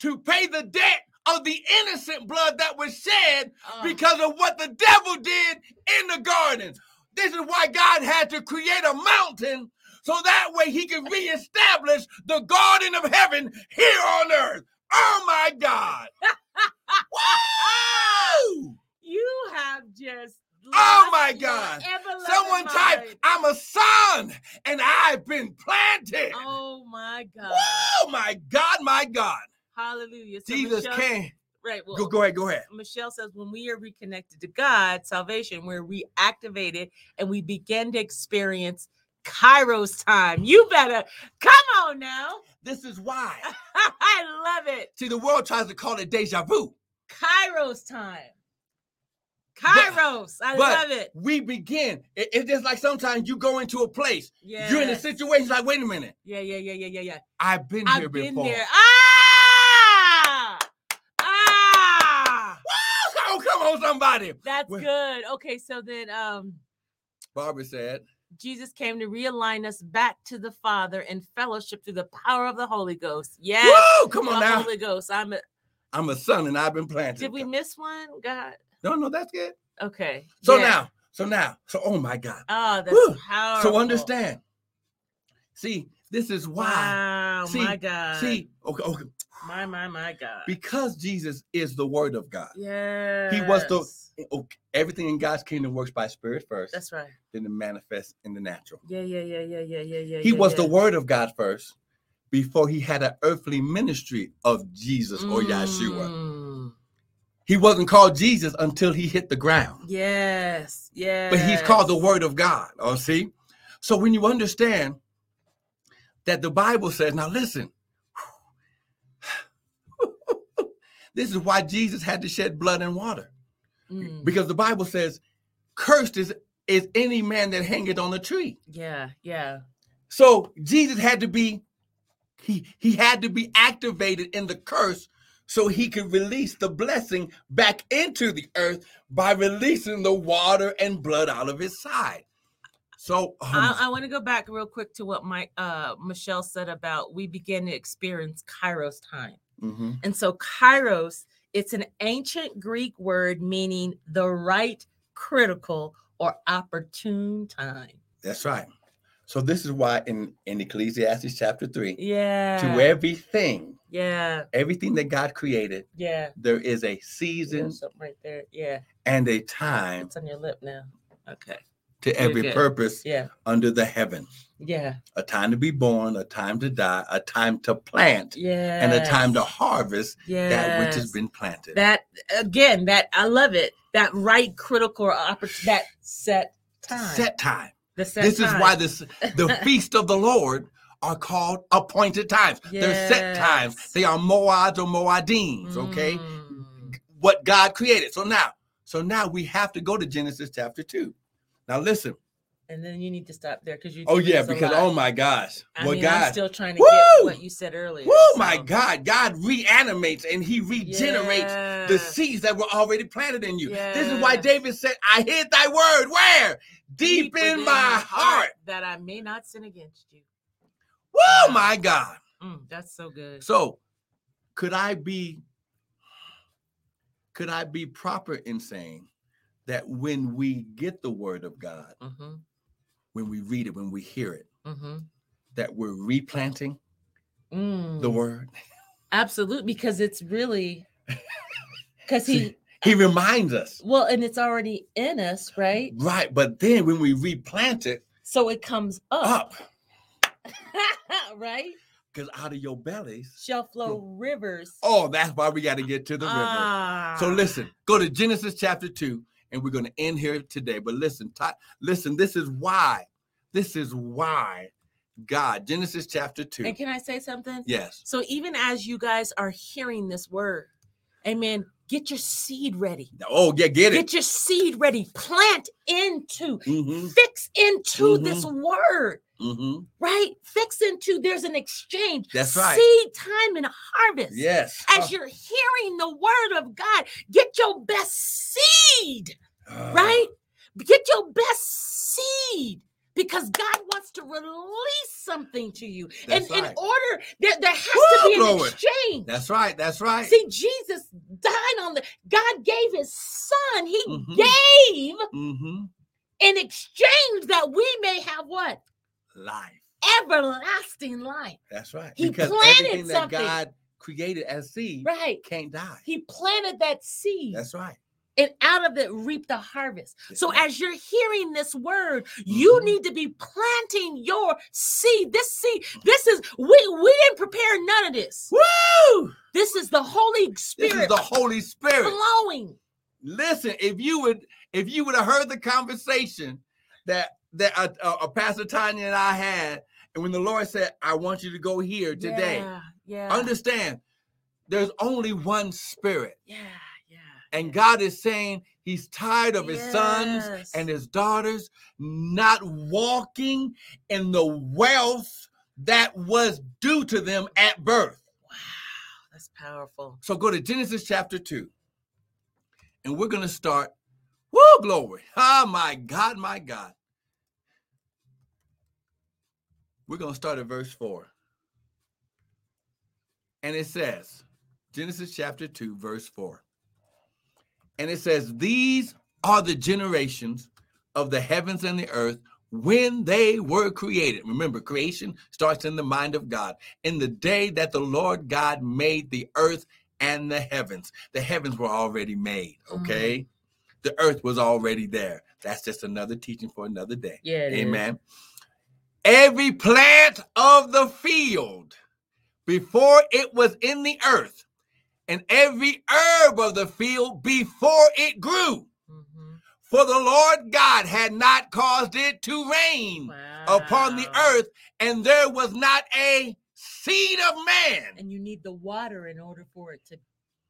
Speaker 2: to pay the debt of the innocent blood that was shed
Speaker 1: Uh,
Speaker 2: because of what the devil did in the garden. This is why God had to create a mountain so that way he could reestablish the garden of heaven here on earth. Oh my God. Woo!
Speaker 1: you have just.
Speaker 2: Oh my God. Someone type,
Speaker 1: mind.
Speaker 2: I'm a son and I've been planted.
Speaker 1: Oh my God.
Speaker 2: Oh my God, my God.
Speaker 1: Hallelujah. So
Speaker 2: Jesus
Speaker 1: Michelle-
Speaker 2: came.
Speaker 1: Right. Well,
Speaker 2: Go, go ahead, go ahead.
Speaker 1: Michelle says when we are reconnected to God, salvation, we're reactivated and we begin to experience Kairos time. You better come on now.
Speaker 2: This is why.
Speaker 1: I love it.
Speaker 2: See, the world tries to call it deja vu.
Speaker 1: Kairos time. Kairos. I
Speaker 2: but
Speaker 1: love it.
Speaker 2: We begin. It- it's just like sometimes you go into a place,
Speaker 1: Yeah.
Speaker 2: you're in a situation like, wait a minute,
Speaker 1: Yeah, yeah, yeah, yeah, yeah, yeah.
Speaker 2: I've been here
Speaker 1: I've been
Speaker 2: before.
Speaker 1: there. Ah!
Speaker 2: Somebody.
Speaker 1: That's
Speaker 2: Well-
Speaker 1: good. Okay, so then um
Speaker 2: Barbara said,
Speaker 1: Jesus came to realign us back to the Father in fellowship through the power of the Holy Ghost. Yes.
Speaker 2: Woo, come on
Speaker 1: the
Speaker 2: now.
Speaker 1: Holy Ghost. I'm a,
Speaker 2: I'm a son and I've been planted.
Speaker 1: did we miss one? God.
Speaker 2: No, no, that's good.
Speaker 1: Okay.
Speaker 2: So
Speaker 1: yeah.
Speaker 2: now, so now, so oh my God.
Speaker 1: Oh, that's
Speaker 2: Woo.
Speaker 1: powerful.
Speaker 2: So understand. See, this is why.
Speaker 1: Wow,
Speaker 2: See,
Speaker 1: my God.
Speaker 2: See, okay, okay.
Speaker 1: My, my, my God.
Speaker 2: Because Jesus is the word of God.
Speaker 1: yeah.
Speaker 2: He was the okay, everything in God's kingdom works by spirit first,
Speaker 1: That's right.
Speaker 2: then it manifests in the natural.
Speaker 1: Yeah, yeah, yeah, yeah, yeah, yeah, yeah.
Speaker 2: He
Speaker 1: yeah,
Speaker 2: was
Speaker 1: yeah.
Speaker 2: the word of God first before he had an earthly ministry of Jesus or Yeshua.
Speaker 1: Mm,
Speaker 2: He wasn't called Jesus until he hit the ground.
Speaker 1: Yes, yes.
Speaker 2: But he's called the word of God. Oh, see? So when you understand that the Bible says, now listen, this is why Jesus had to shed blood and water.
Speaker 1: Mm,
Speaker 2: Because the Bible says, cursed is, is any man that hangeth on a tree.
Speaker 1: yeah, yeah.
Speaker 2: So Jesus had to be, he, he had to be activated in the curse so he could release the blessing back into the earth by releasing the water and blood out of his side. So um,
Speaker 1: I, I want to go back real quick to what my uh Michelle said about we begin to experience Kairos time.
Speaker 2: Mhm.
Speaker 1: And so Kairos, it's an ancient Greek word meaning the right critical or opportune time.
Speaker 2: that's right. So this is why in, in Ecclesiastes chapter 3,
Speaker 1: Yeah.
Speaker 2: to everything,
Speaker 1: Yeah.
Speaker 2: everything that God created,
Speaker 1: Yeah.
Speaker 2: there is a
Speaker 1: There's
Speaker 2: season
Speaker 1: something right there. Yeah.
Speaker 2: and a time
Speaker 1: It's on your lip now. Okay.
Speaker 2: To every purpose
Speaker 1: Yeah.
Speaker 2: under the heaven.
Speaker 1: Yeah.
Speaker 2: A time to be born, a time to die, a time to plant,
Speaker 1: Yeah.
Speaker 2: and a time to harvest
Speaker 1: yeah.
Speaker 2: that which has been planted.
Speaker 1: that again, that I love it. That right critical opportunity that set time.
Speaker 2: Set time.
Speaker 1: the set
Speaker 2: This is why this the feast of the Lord are called appointed times. They're set times. They are moads or moadines, okay?
Speaker 1: Mm.
Speaker 2: What God created. So now, so now we have to go to Genesis chapter 2. Now listen.
Speaker 1: And then you need to stop there because you.
Speaker 2: Oh yeah, because oh my gosh.
Speaker 1: I
Speaker 2: Well
Speaker 1: mean, I'm still trying to
Speaker 2: Woo!
Speaker 1: get what you said earlier.
Speaker 2: Oh my God. God reanimates and he regenerates the seeds that were already planted in you. This is why David said, I hid thy word. Where? Deep, in my heart.
Speaker 1: that I may not sin against you.
Speaker 2: Oh my God.
Speaker 1: Mm, that's so good.
Speaker 2: So could I be could I be proper in saying that when we get the word of God,
Speaker 1: hmm
Speaker 2: when we read it, when we hear it,
Speaker 1: hmm
Speaker 2: that we're replanting
Speaker 1: Mm,
Speaker 2: the word?
Speaker 1: absolutely, because it's really because he
Speaker 2: he reminds us.
Speaker 1: well, and it's already in us, right?
Speaker 2: Right. But then when we replant it
Speaker 1: So it comes up,
Speaker 2: up,
Speaker 1: right?
Speaker 2: because out of your bellies.
Speaker 1: Shall flow rivers.
Speaker 2: Oh, that's why we got to get to the river.
Speaker 1: Ah.
Speaker 2: So listen, go to Genesis chapter 2, and we're going to end here today. But listen, ti- listen, this is why, this is why God. Genesis chapter 2.
Speaker 1: And can I say something?
Speaker 2: Yes.
Speaker 1: So even as you guys are hearing this word, amen, get your seed ready.
Speaker 2: Oh, yeah, get it.
Speaker 1: Get your seed ready. Plant into,
Speaker 2: Mm-hmm.
Speaker 1: fix into this word,
Speaker 2: Mm-hmm.
Speaker 1: right? Fix into, there's an exchange.
Speaker 2: That's right.
Speaker 1: Seed time and harvest.
Speaker 2: Yes.
Speaker 1: As you're hearing the word of God, get your best seed,
Speaker 2: Uh,
Speaker 1: right? Get your best seed because God wants to release something to you. And
Speaker 2: That's
Speaker 1: in order, there, there has
Speaker 2: Woo,
Speaker 1: to be an
Speaker 2: glory.
Speaker 1: exchange.
Speaker 2: That's right. That's right.
Speaker 1: See, Jesus died on the, God gave his son. He
Speaker 2: Mhm.
Speaker 1: gave
Speaker 2: mm-hmm.
Speaker 1: in exchange that we may have what?
Speaker 2: Life.
Speaker 1: Everlasting life.
Speaker 2: That's right.
Speaker 1: He
Speaker 2: because
Speaker 1: planted
Speaker 2: everything that
Speaker 1: something.
Speaker 2: God created as seed
Speaker 1: Right.
Speaker 2: can't die.
Speaker 1: He planted that seed.
Speaker 2: That's right.
Speaker 1: And out of it reap the harvest. So as you're hearing this word, you
Speaker 2: Mhm.
Speaker 1: need to be planting your seed. This seed, this is we we didn't prepare none of this.
Speaker 2: Woo!
Speaker 1: This is the Holy Spirit.
Speaker 2: This is the Holy Spirit.
Speaker 1: flowing.
Speaker 2: Listen, if you would, if you would have heard the conversation that that uh, uh, uh, Pastor Tanya and I had, and when the Lord said, "I want you to go here today,"
Speaker 1: Yeah, yeah,
Speaker 2: understand, there's only one Spirit,
Speaker 1: yeah.
Speaker 2: And God is saying He's tired of His sons and His daughters not walking in the wealth that was due to them at birth.
Speaker 1: Wow, that's powerful.
Speaker 2: So go to Genesis chapter 2. And we're going to start. Woo, glory. Oh, my God, my God. We're going to start at verse 4. And it says, Genesis chapter 2, verse 4. And it says, These are the generations of the heavens and the earth when they were created. Remember, creation starts in the mind of God. In the day that the Lord God made the earth and the heavens, the heavens were already made, mm-hmm. okay? The earth was already there. That's just another teaching for another day.
Speaker 1: Yeah, it is.
Speaker 2: Amen. Every plant of the field before it was in the earth, and every herb of the field before it grew.
Speaker 1: Mhm.
Speaker 2: For the Lord God had not caused it to rain upon the earth, and there was not a seed of man.
Speaker 1: and you need the water in order for it to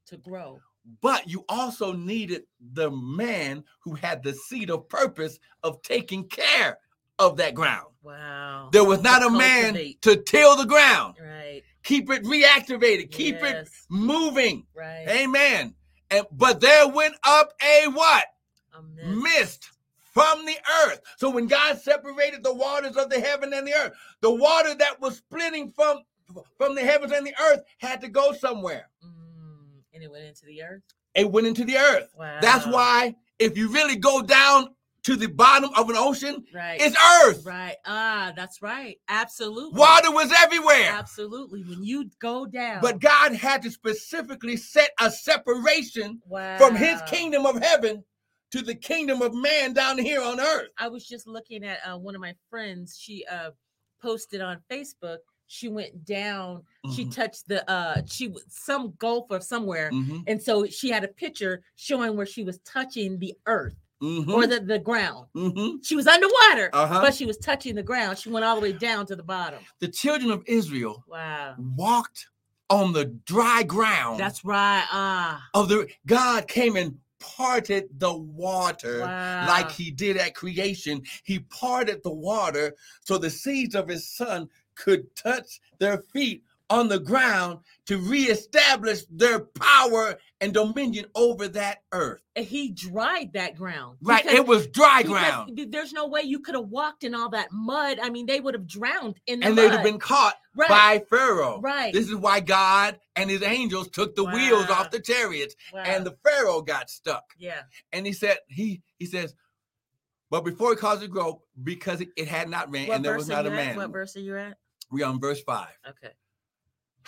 Speaker 1: to grow.
Speaker 2: But you also needed the man who had the seed of purpose of taking care of that ground.
Speaker 1: Wow.
Speaker 2: There was
Speaker 1: To
Speaker 2: not a man to till the ground,
Speaker 1: Right.
Speaker 2: keep it reactivated, keep it moving.
Speaker 1: Right.
Speaker 2: Amen. And but there went up a what?
Speaker 1: A mist.
Speaker 2: mist from the earth. So when God separated the waters of the heaven and the earth, the water that was splitting from from the heavens and the earth had to go somewhere.
Speaker 1: Mm, and it went into the earth.
Speaker 2: It went into the earth.
Speaker 1: Wow.
Speaker 2: That's why if you really go down to the bottom of an ocean,
Speaker 1: Right.
Speaker 2: it's earth.
Speaker 1: right. Ah, that's right. Absolutely.
Speaker 2: Water was everywhere.
Speaker 1: Absolutely. When you go down.
Speaker 2: But God had to specifically set a separation
Speaker 1: wow.
Speaker 2: from his kingdom of heaven to the kingdom of man down here on earth.
Speaker 1: I was just looking at uh, one of my friends. She uh posted on Facebook. She went down. She
Speaker 2: Mhm.
Speaker 1: touched the uh she was some gulf or somewhere.
Speaker 2: Mhm,
Speaker 1: And so she had a picture showing where she was touching the earth
Speaker 2: mhm,
Speaker 1: or the, the ground.
Speaker 2: mhm.
Speaker 1: She was underwater,
Speaker 2: Uh-huh.
Speaker 1: but she was touching the ground. She went all the way down to the bottom.
Speaker 2: The children of Israel
Speaker 1: Wow.
Speaker 2: walked on the dry ground
Speaker 1: That's right. Ah.
Speaker 2: of the God came and parted the water
Speaker 1: Wow.
Speaker 2: like he did at creation. He parted the water so the seeds of his son could touch their feet on the ground to reestablish their power and dominion over that earth.
Speaker 1: And he dried that ground.
Speaker 2: Right,
Speaker 1: because-
Speaker 2: it was dry ground.
Speaker 1: There's no way you could have walked in all that mud. I mean, they would have drowned in the
Speaker 2: And
Speaker 1: mud.
Speaker 2: they'd have been caught
Speaker 1: right.
Speaker 2: by Pharaoh.
Speaker 1: right.
Speaker 2: This is why God and his angels took the wheels off the chariots
Speaker 1: wow.
Speaker 2: and the Pharaoh got stuck.
Speaker 1: yeah.
Speaker 2: And he said, he he says, but before it caused it to grow, because it, it had not rained
Speaker 1: What
Speaker 2: and there was not a
Speaker 1: at?
Speaker 2: man.
Speaker 1: What verse are you at?
Speaker 2: We are on verse five.
Speaker 1: Okay.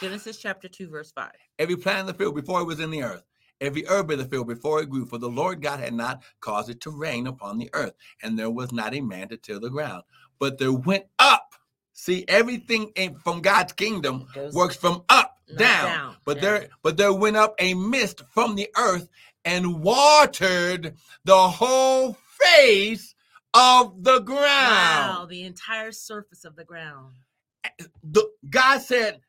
Speaker 1: Genesis chapter 2, verse 5.
Speaker 2: Every plant in the field before it was in the earth, every herb in the field before it grew, for the Lord God had not caused it to rain upon the earth, and there was not a man to till the ground. But there went up. See, everything in, from God's kingdom
Speaker 1: Goes
Speaker 2: works from up
Speaker 1: not
Speaker 2: down. But
Speaker 1: Yeah.
Speaker 2: there, but there went up a mist from the earth and watered the whole face of the ground.
Speaker 1: Wow,
Speaker 2: ground.
Speaker 1: the entire surface of the ground.
Speaker 2: Eh, the God said,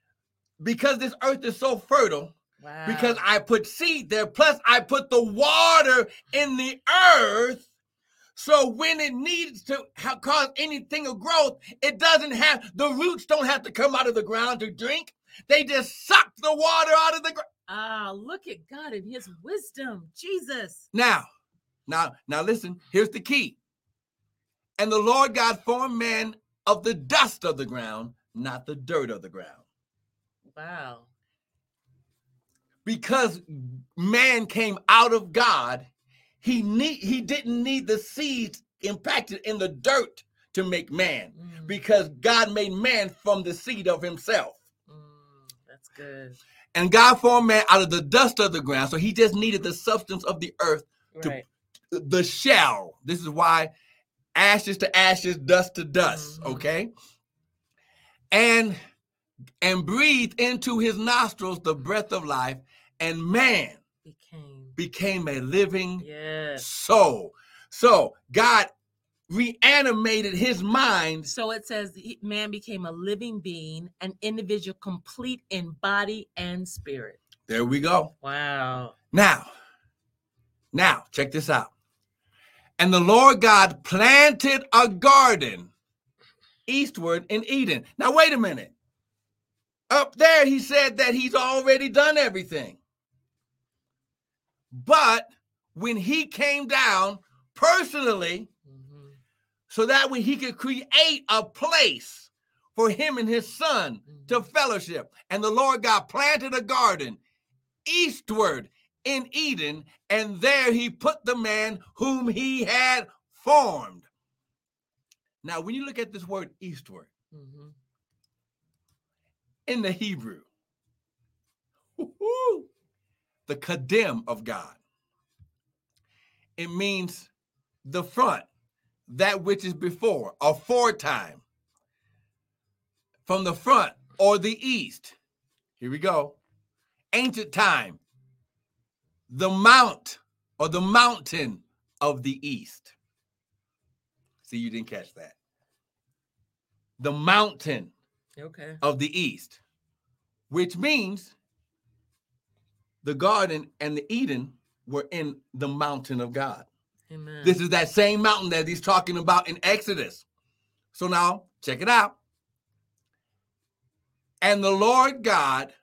Speaker 2: because this earth is so fertile,
Speaker 1: Wow.
Speaker 2: because I put seed there, plus I put the water in the earth. So when it needs to ha- cause anything of growth, it doesn't have the roots don't have to come out of the ground to drink. They just suck the water out of the ground.
Speaker 1: ah, look at God and His wisdom, Jesus.
Speaker 2: Now, now, now listen, here's the key. And the Lord God formed man of the dust of the ground, not the dirt of the ground.
Speaker 1: Wow.
Speaker 2: because man came out of God, he need he didn't need the seeds impacted in the dirt to make man
Speaker 1: Mm,
Speaker 2: because God made man from the seed of himself.
Speaker 1: mm, that's good.
Speaker 2: And God formed man out of the dust of the ground, so he just needed the substance of the earth, To-
Speaker 1: Right.
Speaker 2: the shell. This is why ashes to ashes, dust to dust,
Speaker 1: Mhm.
Speaker 2: okay? And and breathed into his nostrils the breath of life, and man
Speaker 1: Became.
Speaker 2: became a living
Speaker 1: Yes.
Speaker 2: soul. So God reanimated his mind.
Speaker 1: So it says he- man became a living being, an individual complete in body and spirit.
Speaker 2: There we go.
Speaker 1: Wow.
Speaker 2: Now, now, check this out. And the Lord God planted a garden eastward in Eden. Now, wait a minute. Up there, he said that he's already done everything. But when he came down personally,
Speaker 1: Mhm,
Speaker 2: so that way he could create a place for him and his son to
Speaker 1: mhm.
Speaker 2: fellowship. And the Lord God planted a garden eastward in Eden, and there he put the man whom he had formed. Now, when you look at this word eastward
Speaker 1: Mhm.
Speaker 2: In the Hebrew, woo-hoo, the kadem of God, it means the front, that which is before, aforetime, from the front or the east. Here we go. Ancient time, the mount or the mountain of the east. See, you didn't catch that. The mountain
Speaker 1: Okay.
Speaker 2: of the east, which means the garden and the Eden were in the mountain of God.
Speaker 1: Amen.
Speaker 2: This is that same mountain that he's talking about in Exodus. So now, check it out. And the Lord God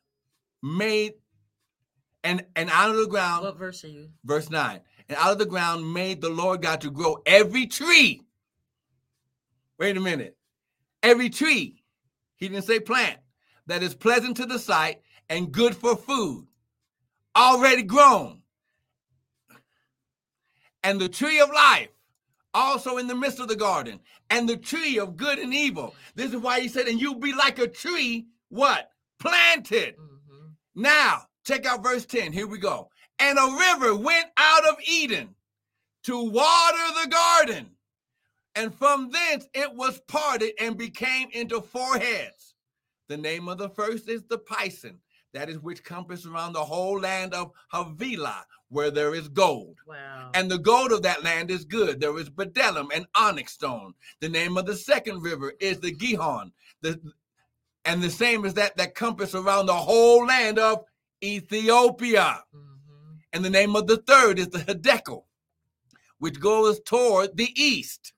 Speaker 2: made and and out of the ground,
Speaker 1: what verse are you?
Speaker 2: verse 9, and out of the ground made the Lord God to grow every tree. Wait a minute. Every tree, he didn't say plant, that is pleasant to the sight and good for food, already grown. And the tree of life, also in the midst of the garden, and the tree of good and evil. This is why he said, and you'll be like a tree, what? Planted.
Speaker 1: Mhm.
Speaker 2: Now, check out verse 10. Here we go. And a river went out of Eden to water the garden. And from thence it was parted and became into four heads. The name of the first is the Pison, that is which compass around the whole land of Havilah, where there is gold.
Speaker 1: Wow.
Speaker 2: And the gold of that land is good. There is bdellium and onyx stone. The name of the second river is the Gihon. The, and the same as that that compass around the whole land of Ethiopia.
Speaker 1: Mhm.
Speaker 2: And the name of the third is the Hiddekel, which goes toward the east.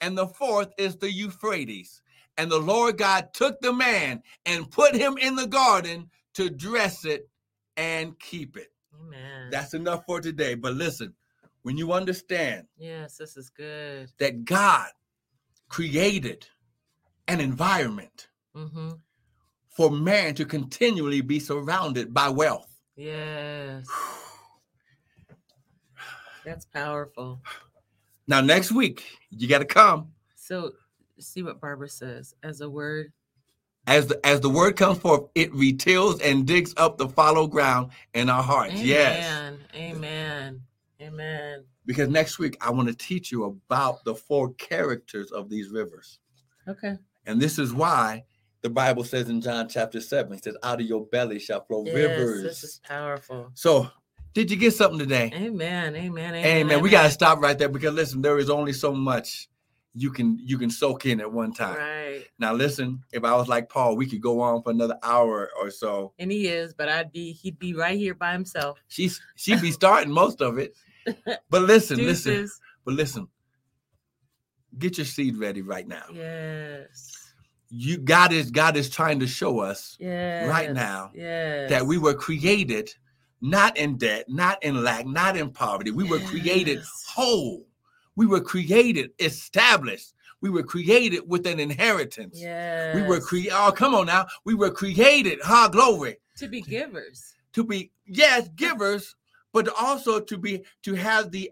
Speaker 2: And the fourth is the Euphrates. And the Lord God took the man and put him in the garden to dress it and keep it.
Speaker 1: Amen.
Speaker 2: That's enough for today. But listen, when you understand
Speaker 1: yes, this is good.
Speaker 2: that God created an environment
Speaker 1: hmm
Speaker 2: for man to continually be surrounded by wealth.
Speaker 1: Yes. That's powerful.
Speaker 2: Now, next week, you got to come
Speaker 1: So see what Barbara says as a word.
Speaker 2: as the as the word comes forth. It retills and digs up the fallow ground in our hearts. Yes,
Speaker 1: Amen. Amen. Amen.
Speaker 2: because next week I want to teach you about the four characters of these rivers,
Speaker 1: Okay.
Speaker 2: and this is why the Bible says in John chapter seven, it says, "Out of your belly shall flow
Speaker 1: Yes,
Speaker 2: rivers."
Speaker 1: this is powerful.
Speaker 2: So, did you get something today?
Speaker 1: Amen. Amen. Amen.
Speaker 2: Amen. We got to stop right there because listen, there is only so much you can you can soak in at one time.
Speaker 1: Right.
Speaker 2: Now listen, if I was like Paul, we could go on for another hour or so.
Speaker 1: And he is, but I'd be he'd be right here by himself.
Speaker 2: She's she'd be starting most of it. But listen, listen, but listen. Get your seed ready right now.
Speaker 1: Yes.
Speaker 2: You God is God is trying to show us
Speaker 1: Yes.
Speaker 2: now
Speaker 1: Yes.
Speaker 2: that we were created not in debt, not in lack, not in poverty. We were created whole. We were created established. We were created with an inheritance.
Speaker 1: Yes.
Speaker 2: We were created. Oh, come on now. We were created. Ha, glory.
Speaker 1: to be givers.
Speaker 2: To be yes, givers, but also to be to have the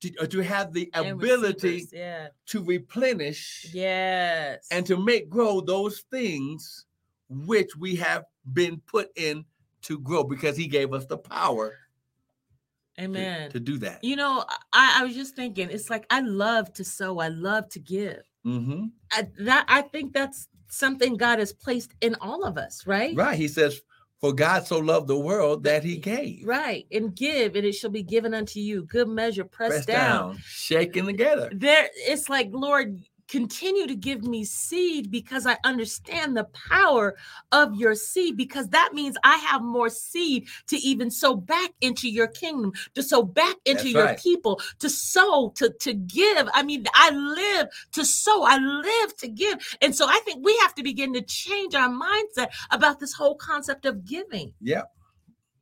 Speaker 2: to, uh, to have the
Speaker 1: and
Speaker 2: ability.
Speaker 1: Yeah.
Speaker 2: to replenish
Speaker 1: Yes.
Speaker 2: and to make grow those things which we have been put in to grow because he gave us the power
Speaker 1: Amen.
Speaker 2: to, do that.
Speaker 1: You know, I, I was just thinking, it's like I love to sow, I love to give.
Speaker 2: hmm
Speaker 1: I, that I think that's something God has placed in all of us, right?
Speaker 2: Right. He says, For God so loved the world that he gave.
Speaker 1: Right. And give, and it shall be given unto you. Good measure, pressed,
Speaker 2: Pressed
Speaker 1: down.
Speaker 2: down, shaken together.
Speaker 1: There, it's like, Lord, continue to give me seed because I understand the power of your seed, because that means I have more seed to even sow back into your kingdom, to sow back into
Speaker 2: That's
Speaker 1: your
Speaker 2: right.
Speaker 1: people, to sow, to, to give. I mean, I live to sow, I live to give. And so I think we have to begin to change our mindset about this whole concept of giving.
Speaker 2: Yeah.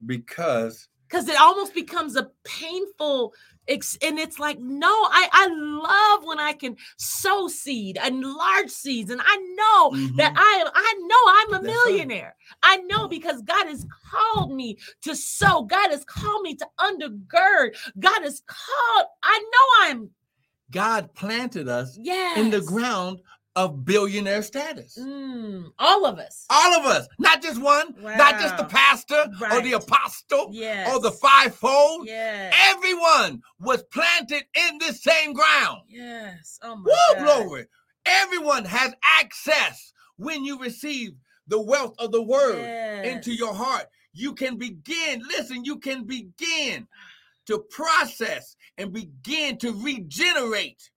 Speaker 2: Because
Speaker 1: because it almost becomes a painful ex- and it's like no I I love when I can sow seed and large seeds and I know that
Speaker 2: Mhm.
Speaker 1: I am I know I'm a
Speaker 2: That's right.
Speaker 1: millionaire. I know because God has called me to sow. God has called me to undergird. God has called I know I'm
Speaker 2: God planted us
Speaker 1: yes
Speaker 2: in the ground of billionaire status.
Speaker 1: Mm, all of us
Speaker 2: All of us, not just one, not just the
Speaker 1: Wow.
Speaker 2: pastor or the apostle
Speaker 1: yes
Speaker 2: or the fivefold.
Speaker 1: yes
Speaker 2: Everyone was planted in the same ground.
Speaker 1: yes oh my
Speaker 2: Woo,
Speaker 1: God.
Speaker 2: glory. Everyone has access when you receive the wealth of the word into your heart. You can begin, listen, you can begin to process and begin to regenerate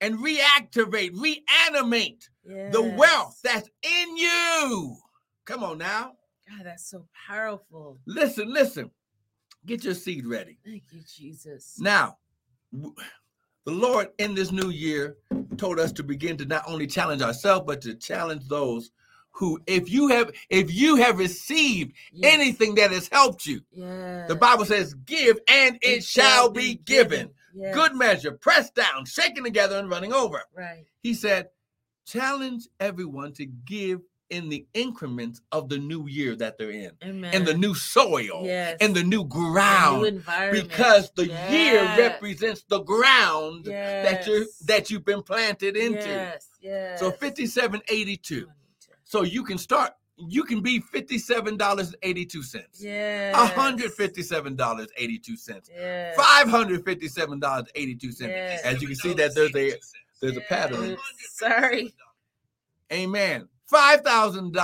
Speaker 2: and reactivate, reanimate the wealth that's in you. Come on now.
Speaker 1: God, that's so powerful.
Speaker 2: Listen, listen. Get your seed ready.
Speaker 1: Thank you, Jesus.
Speaker 2: Now, the Lord in this new year told us to begin to not only challenge ourselves, but to challenge those who, if you have, if you have received
Speaker 1: Yes.
Speaker 2: anything that has helped you,
Speaker 1: Yes.
Speaker 2: the Bible says, give and it, shall be given.
Speaker 1: Yes.
Speaker 2: Good measure, pressed down, shaken together, and running over.
Speaker 1: Right.
Speaker 2: He said, challenge everyone to give in the increments of the new year that they're in,
Speaker 1: Amen.
Speaker 2: in the new soil,
Speaker 1: yes.
Speaker 2: in the new
Speaker 1: new
Speaker 2: ground,
Speaker 1: environment.
Speaker 2: because the year represents the ground that you that you've been planted into.
Speaker 1: Yes. Yes.
Speaker 2: So 5782. So you can start you can be $57.82.
Speaker 1: Yes.
Speaker 2: $157.82.
Speaker 1: Yes.
Speaker 2: $557.82.
Speaker 1: Yes.
Speaker 2: As you can see that there's a there's a pattern.
Speaker 1: Sorry.
Speaker 2: Amen. Five thousand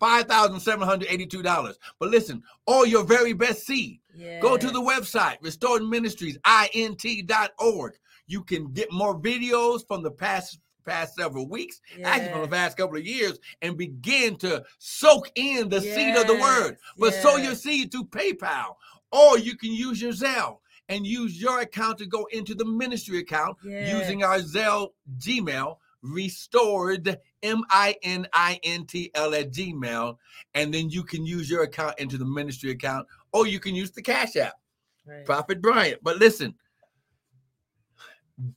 Speaker 2: five thousand seven hundred eighty-two dollars. But listen, all your very best seed. Go to the website, Restored Ministries, int.org. You can get more videos from the past past several weeks, actually from the past couple of years, and begin to soak in the seed of the word. But sow your
Speaker 1: yes.
Speaker 2: seed through PayPal, or you can use your Zelle and use your account to go into the ministry account using our Zelle Gmail, restored M-I-N-I-N-T-L at Gmail. And then you can use your account into the ministry account, or you can use the Cash App,
Speaker 1: Right.
Speaker 2: Prophet Bryant. But listen,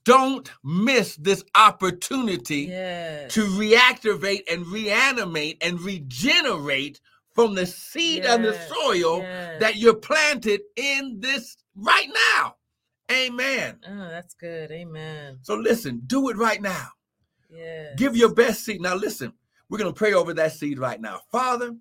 Speaker 2: don't miss this opportunity
Speaker 1: Yes.
Speaker 2: to reactivate and reanimate and regenerate from the seed and the soil
Speaker 1: yes.
Speaker 2: that you're planted in this right now. Amen.
Speaker 1: Oh, that's good. Amen.
Speaker 2: So listen, do it right now.
Speaker 1: Yeah.
Speaker 2: Give your best seed. Now listen, we're going to pray over that seed right now. Father,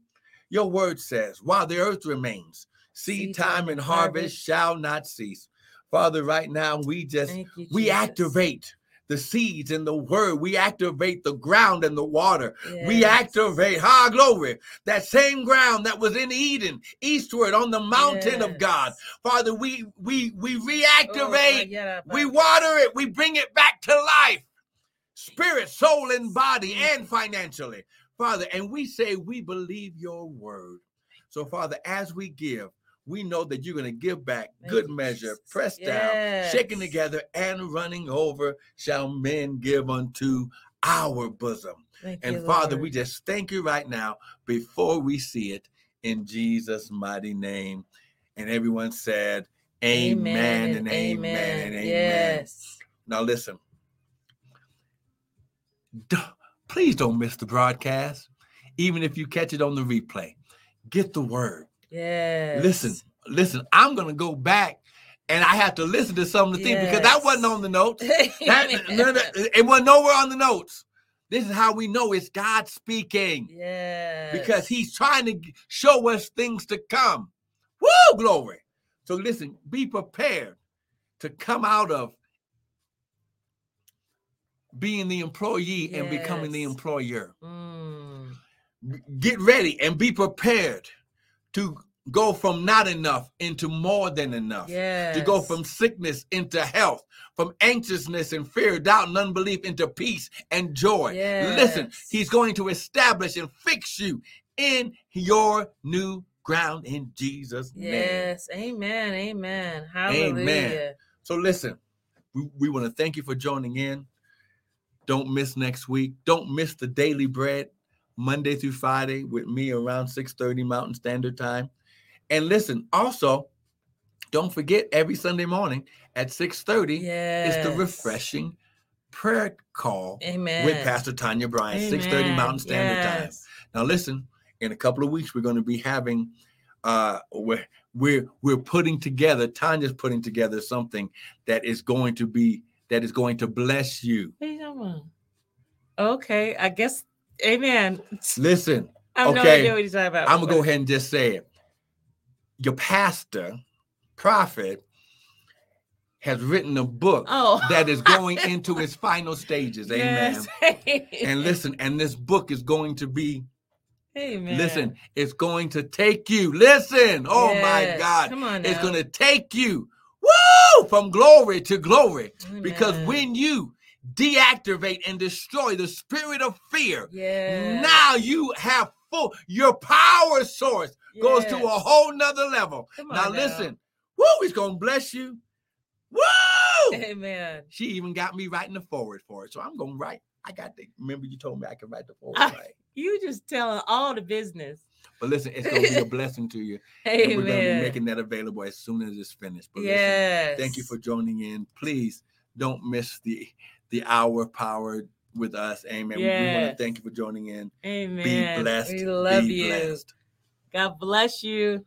Speaker 2: your word says, while the earth remains, seed time and harvest shall not cease. Father, right now we just
Speaker 1: you,
Speaker 2: we activate the seeds and the word. We activate the ground and the water. We activate, ha, glory, that same ground that was in Eden, eastward on the mountain of God. Father, we we we
Speaker 1: Oh,
Speaker 2: reactivate,
Speaker 1: yeah,
Speaker 2: we water it, we bring it back to life. spirit, soul, and body, and financially. Father, and we say we believe your word. So, Father, as we give, we know that you're going to give back good measure, pressed down, shaken together, and running over shall men give unto our bosom.
Speaker 1: Thank
Speaker 2: And
Speaker 1: you,
Speaker 2: Father,
Speaker 1: Lord.
Speaker 2: we just thank you right now before we see it in Jesus' mighty name. And everyone said, Amen, and amen, and amen.
Speaker 1: Yes.
Speaker 2: Now listen, d- please don't miss the broadcast, even if you catch it on the replay. Get the word.
Speaker 1: Yes.
Speaker 2: Listen, listen. I'm gonna go back and I have to listen to some of the things because that wasn't on the notes. That, no, no, it wasn't nowhere on the notes. This is how we know it's God speaking
Speaker 1: yes.
Speaker 2: because He's trying to show us things to come. Woo, glory. So listen, be prepared to come out of being the employee and becoming the employer.
Speaker 1: Mm.
Speaker 2: Get ready and be prepared to go from not enough into more than enough.
Speaker 1: Yes.
Speaker 2: To go from sickness into health, from anxiousness and fear, doubt and unbelief into peace and joy. Listen, he's going to establish and fix you in your new ground in Jesus' name.
Speaker 1: Yes. Amen. Amen. Hallelujah.
Speaker 2: So listen, we, we want to thank you for joining in. Don't miss next week. Don't miss the daily bread Monday through Friday with me around 6:30 Mountain Standard Time. And listen, also, don't forget every Sunday morning at 6:30
Speaker 1: Yes.
Speaker 2: is the refreshing prayer call
Speaker 1: Amen.
Speaker 2: with Pastor Tanya Bryan, 6:30 Mountain Standard Time. Now listen, in a couple of weeks we're going to be having uh we're we're we're putting together Tanya's putting together something that is going to be that is going to bless you.
Speaker 1: What are you talking about? Okay. I guess. Amen.
Speaker 2: Listen,
Speaker 1: I have no
Speaker 2: Okay.
Speaker 1: idea what you're talking about.
Speaker 2: I'm going to go ahead and just say it. Your pastor, prophet has written a book
Speaker 1: Oh.
Speaker 2: that is going into its final stages. Amen.
Speaker 1: Yes.
Speaker 2: And listen, and this book is going to be
Speaker 1: Amen.
Speaker 2: listen, it's going to take you. Listen. Oh my God.
Speaker 1: Come on
Speaker 2: It's going to take you woo from glory to glory because when you deactivate and destroy the spirit of fear,
Speaker 1: yeah.
Speaker 2: now you have full your power source goes to a whole nother level. Now listen, woo, he's going to bless you. Woo!
Speaker 1: Amen.
Speaker 2: She even got me writing the foreword for it. So I'm going to write. I got the remember you told me I can write the foreword,
Speaker 1: Ah,
Speaker 2: right?
Speaker 1: You just telling all the business.
Speaker 2: But listen, it's going to be a blessing to you. And we're going to be
Speaker 1: Amen.
Speaker 2: making that available as soon as it's finished. But listen,
Speaker 1: yes.
Speaker 2: thank you for joining in. Please don't miss the the hour power with us. Amen. We want to thank you for joining in.
Speaker 1: Amen.
Speaker 2: Be blessed.
Speaker 1: We love
Speaker 2: Be
Speaker 1: you.
Speaker 2: blessed.
Speaker 1: God bless you.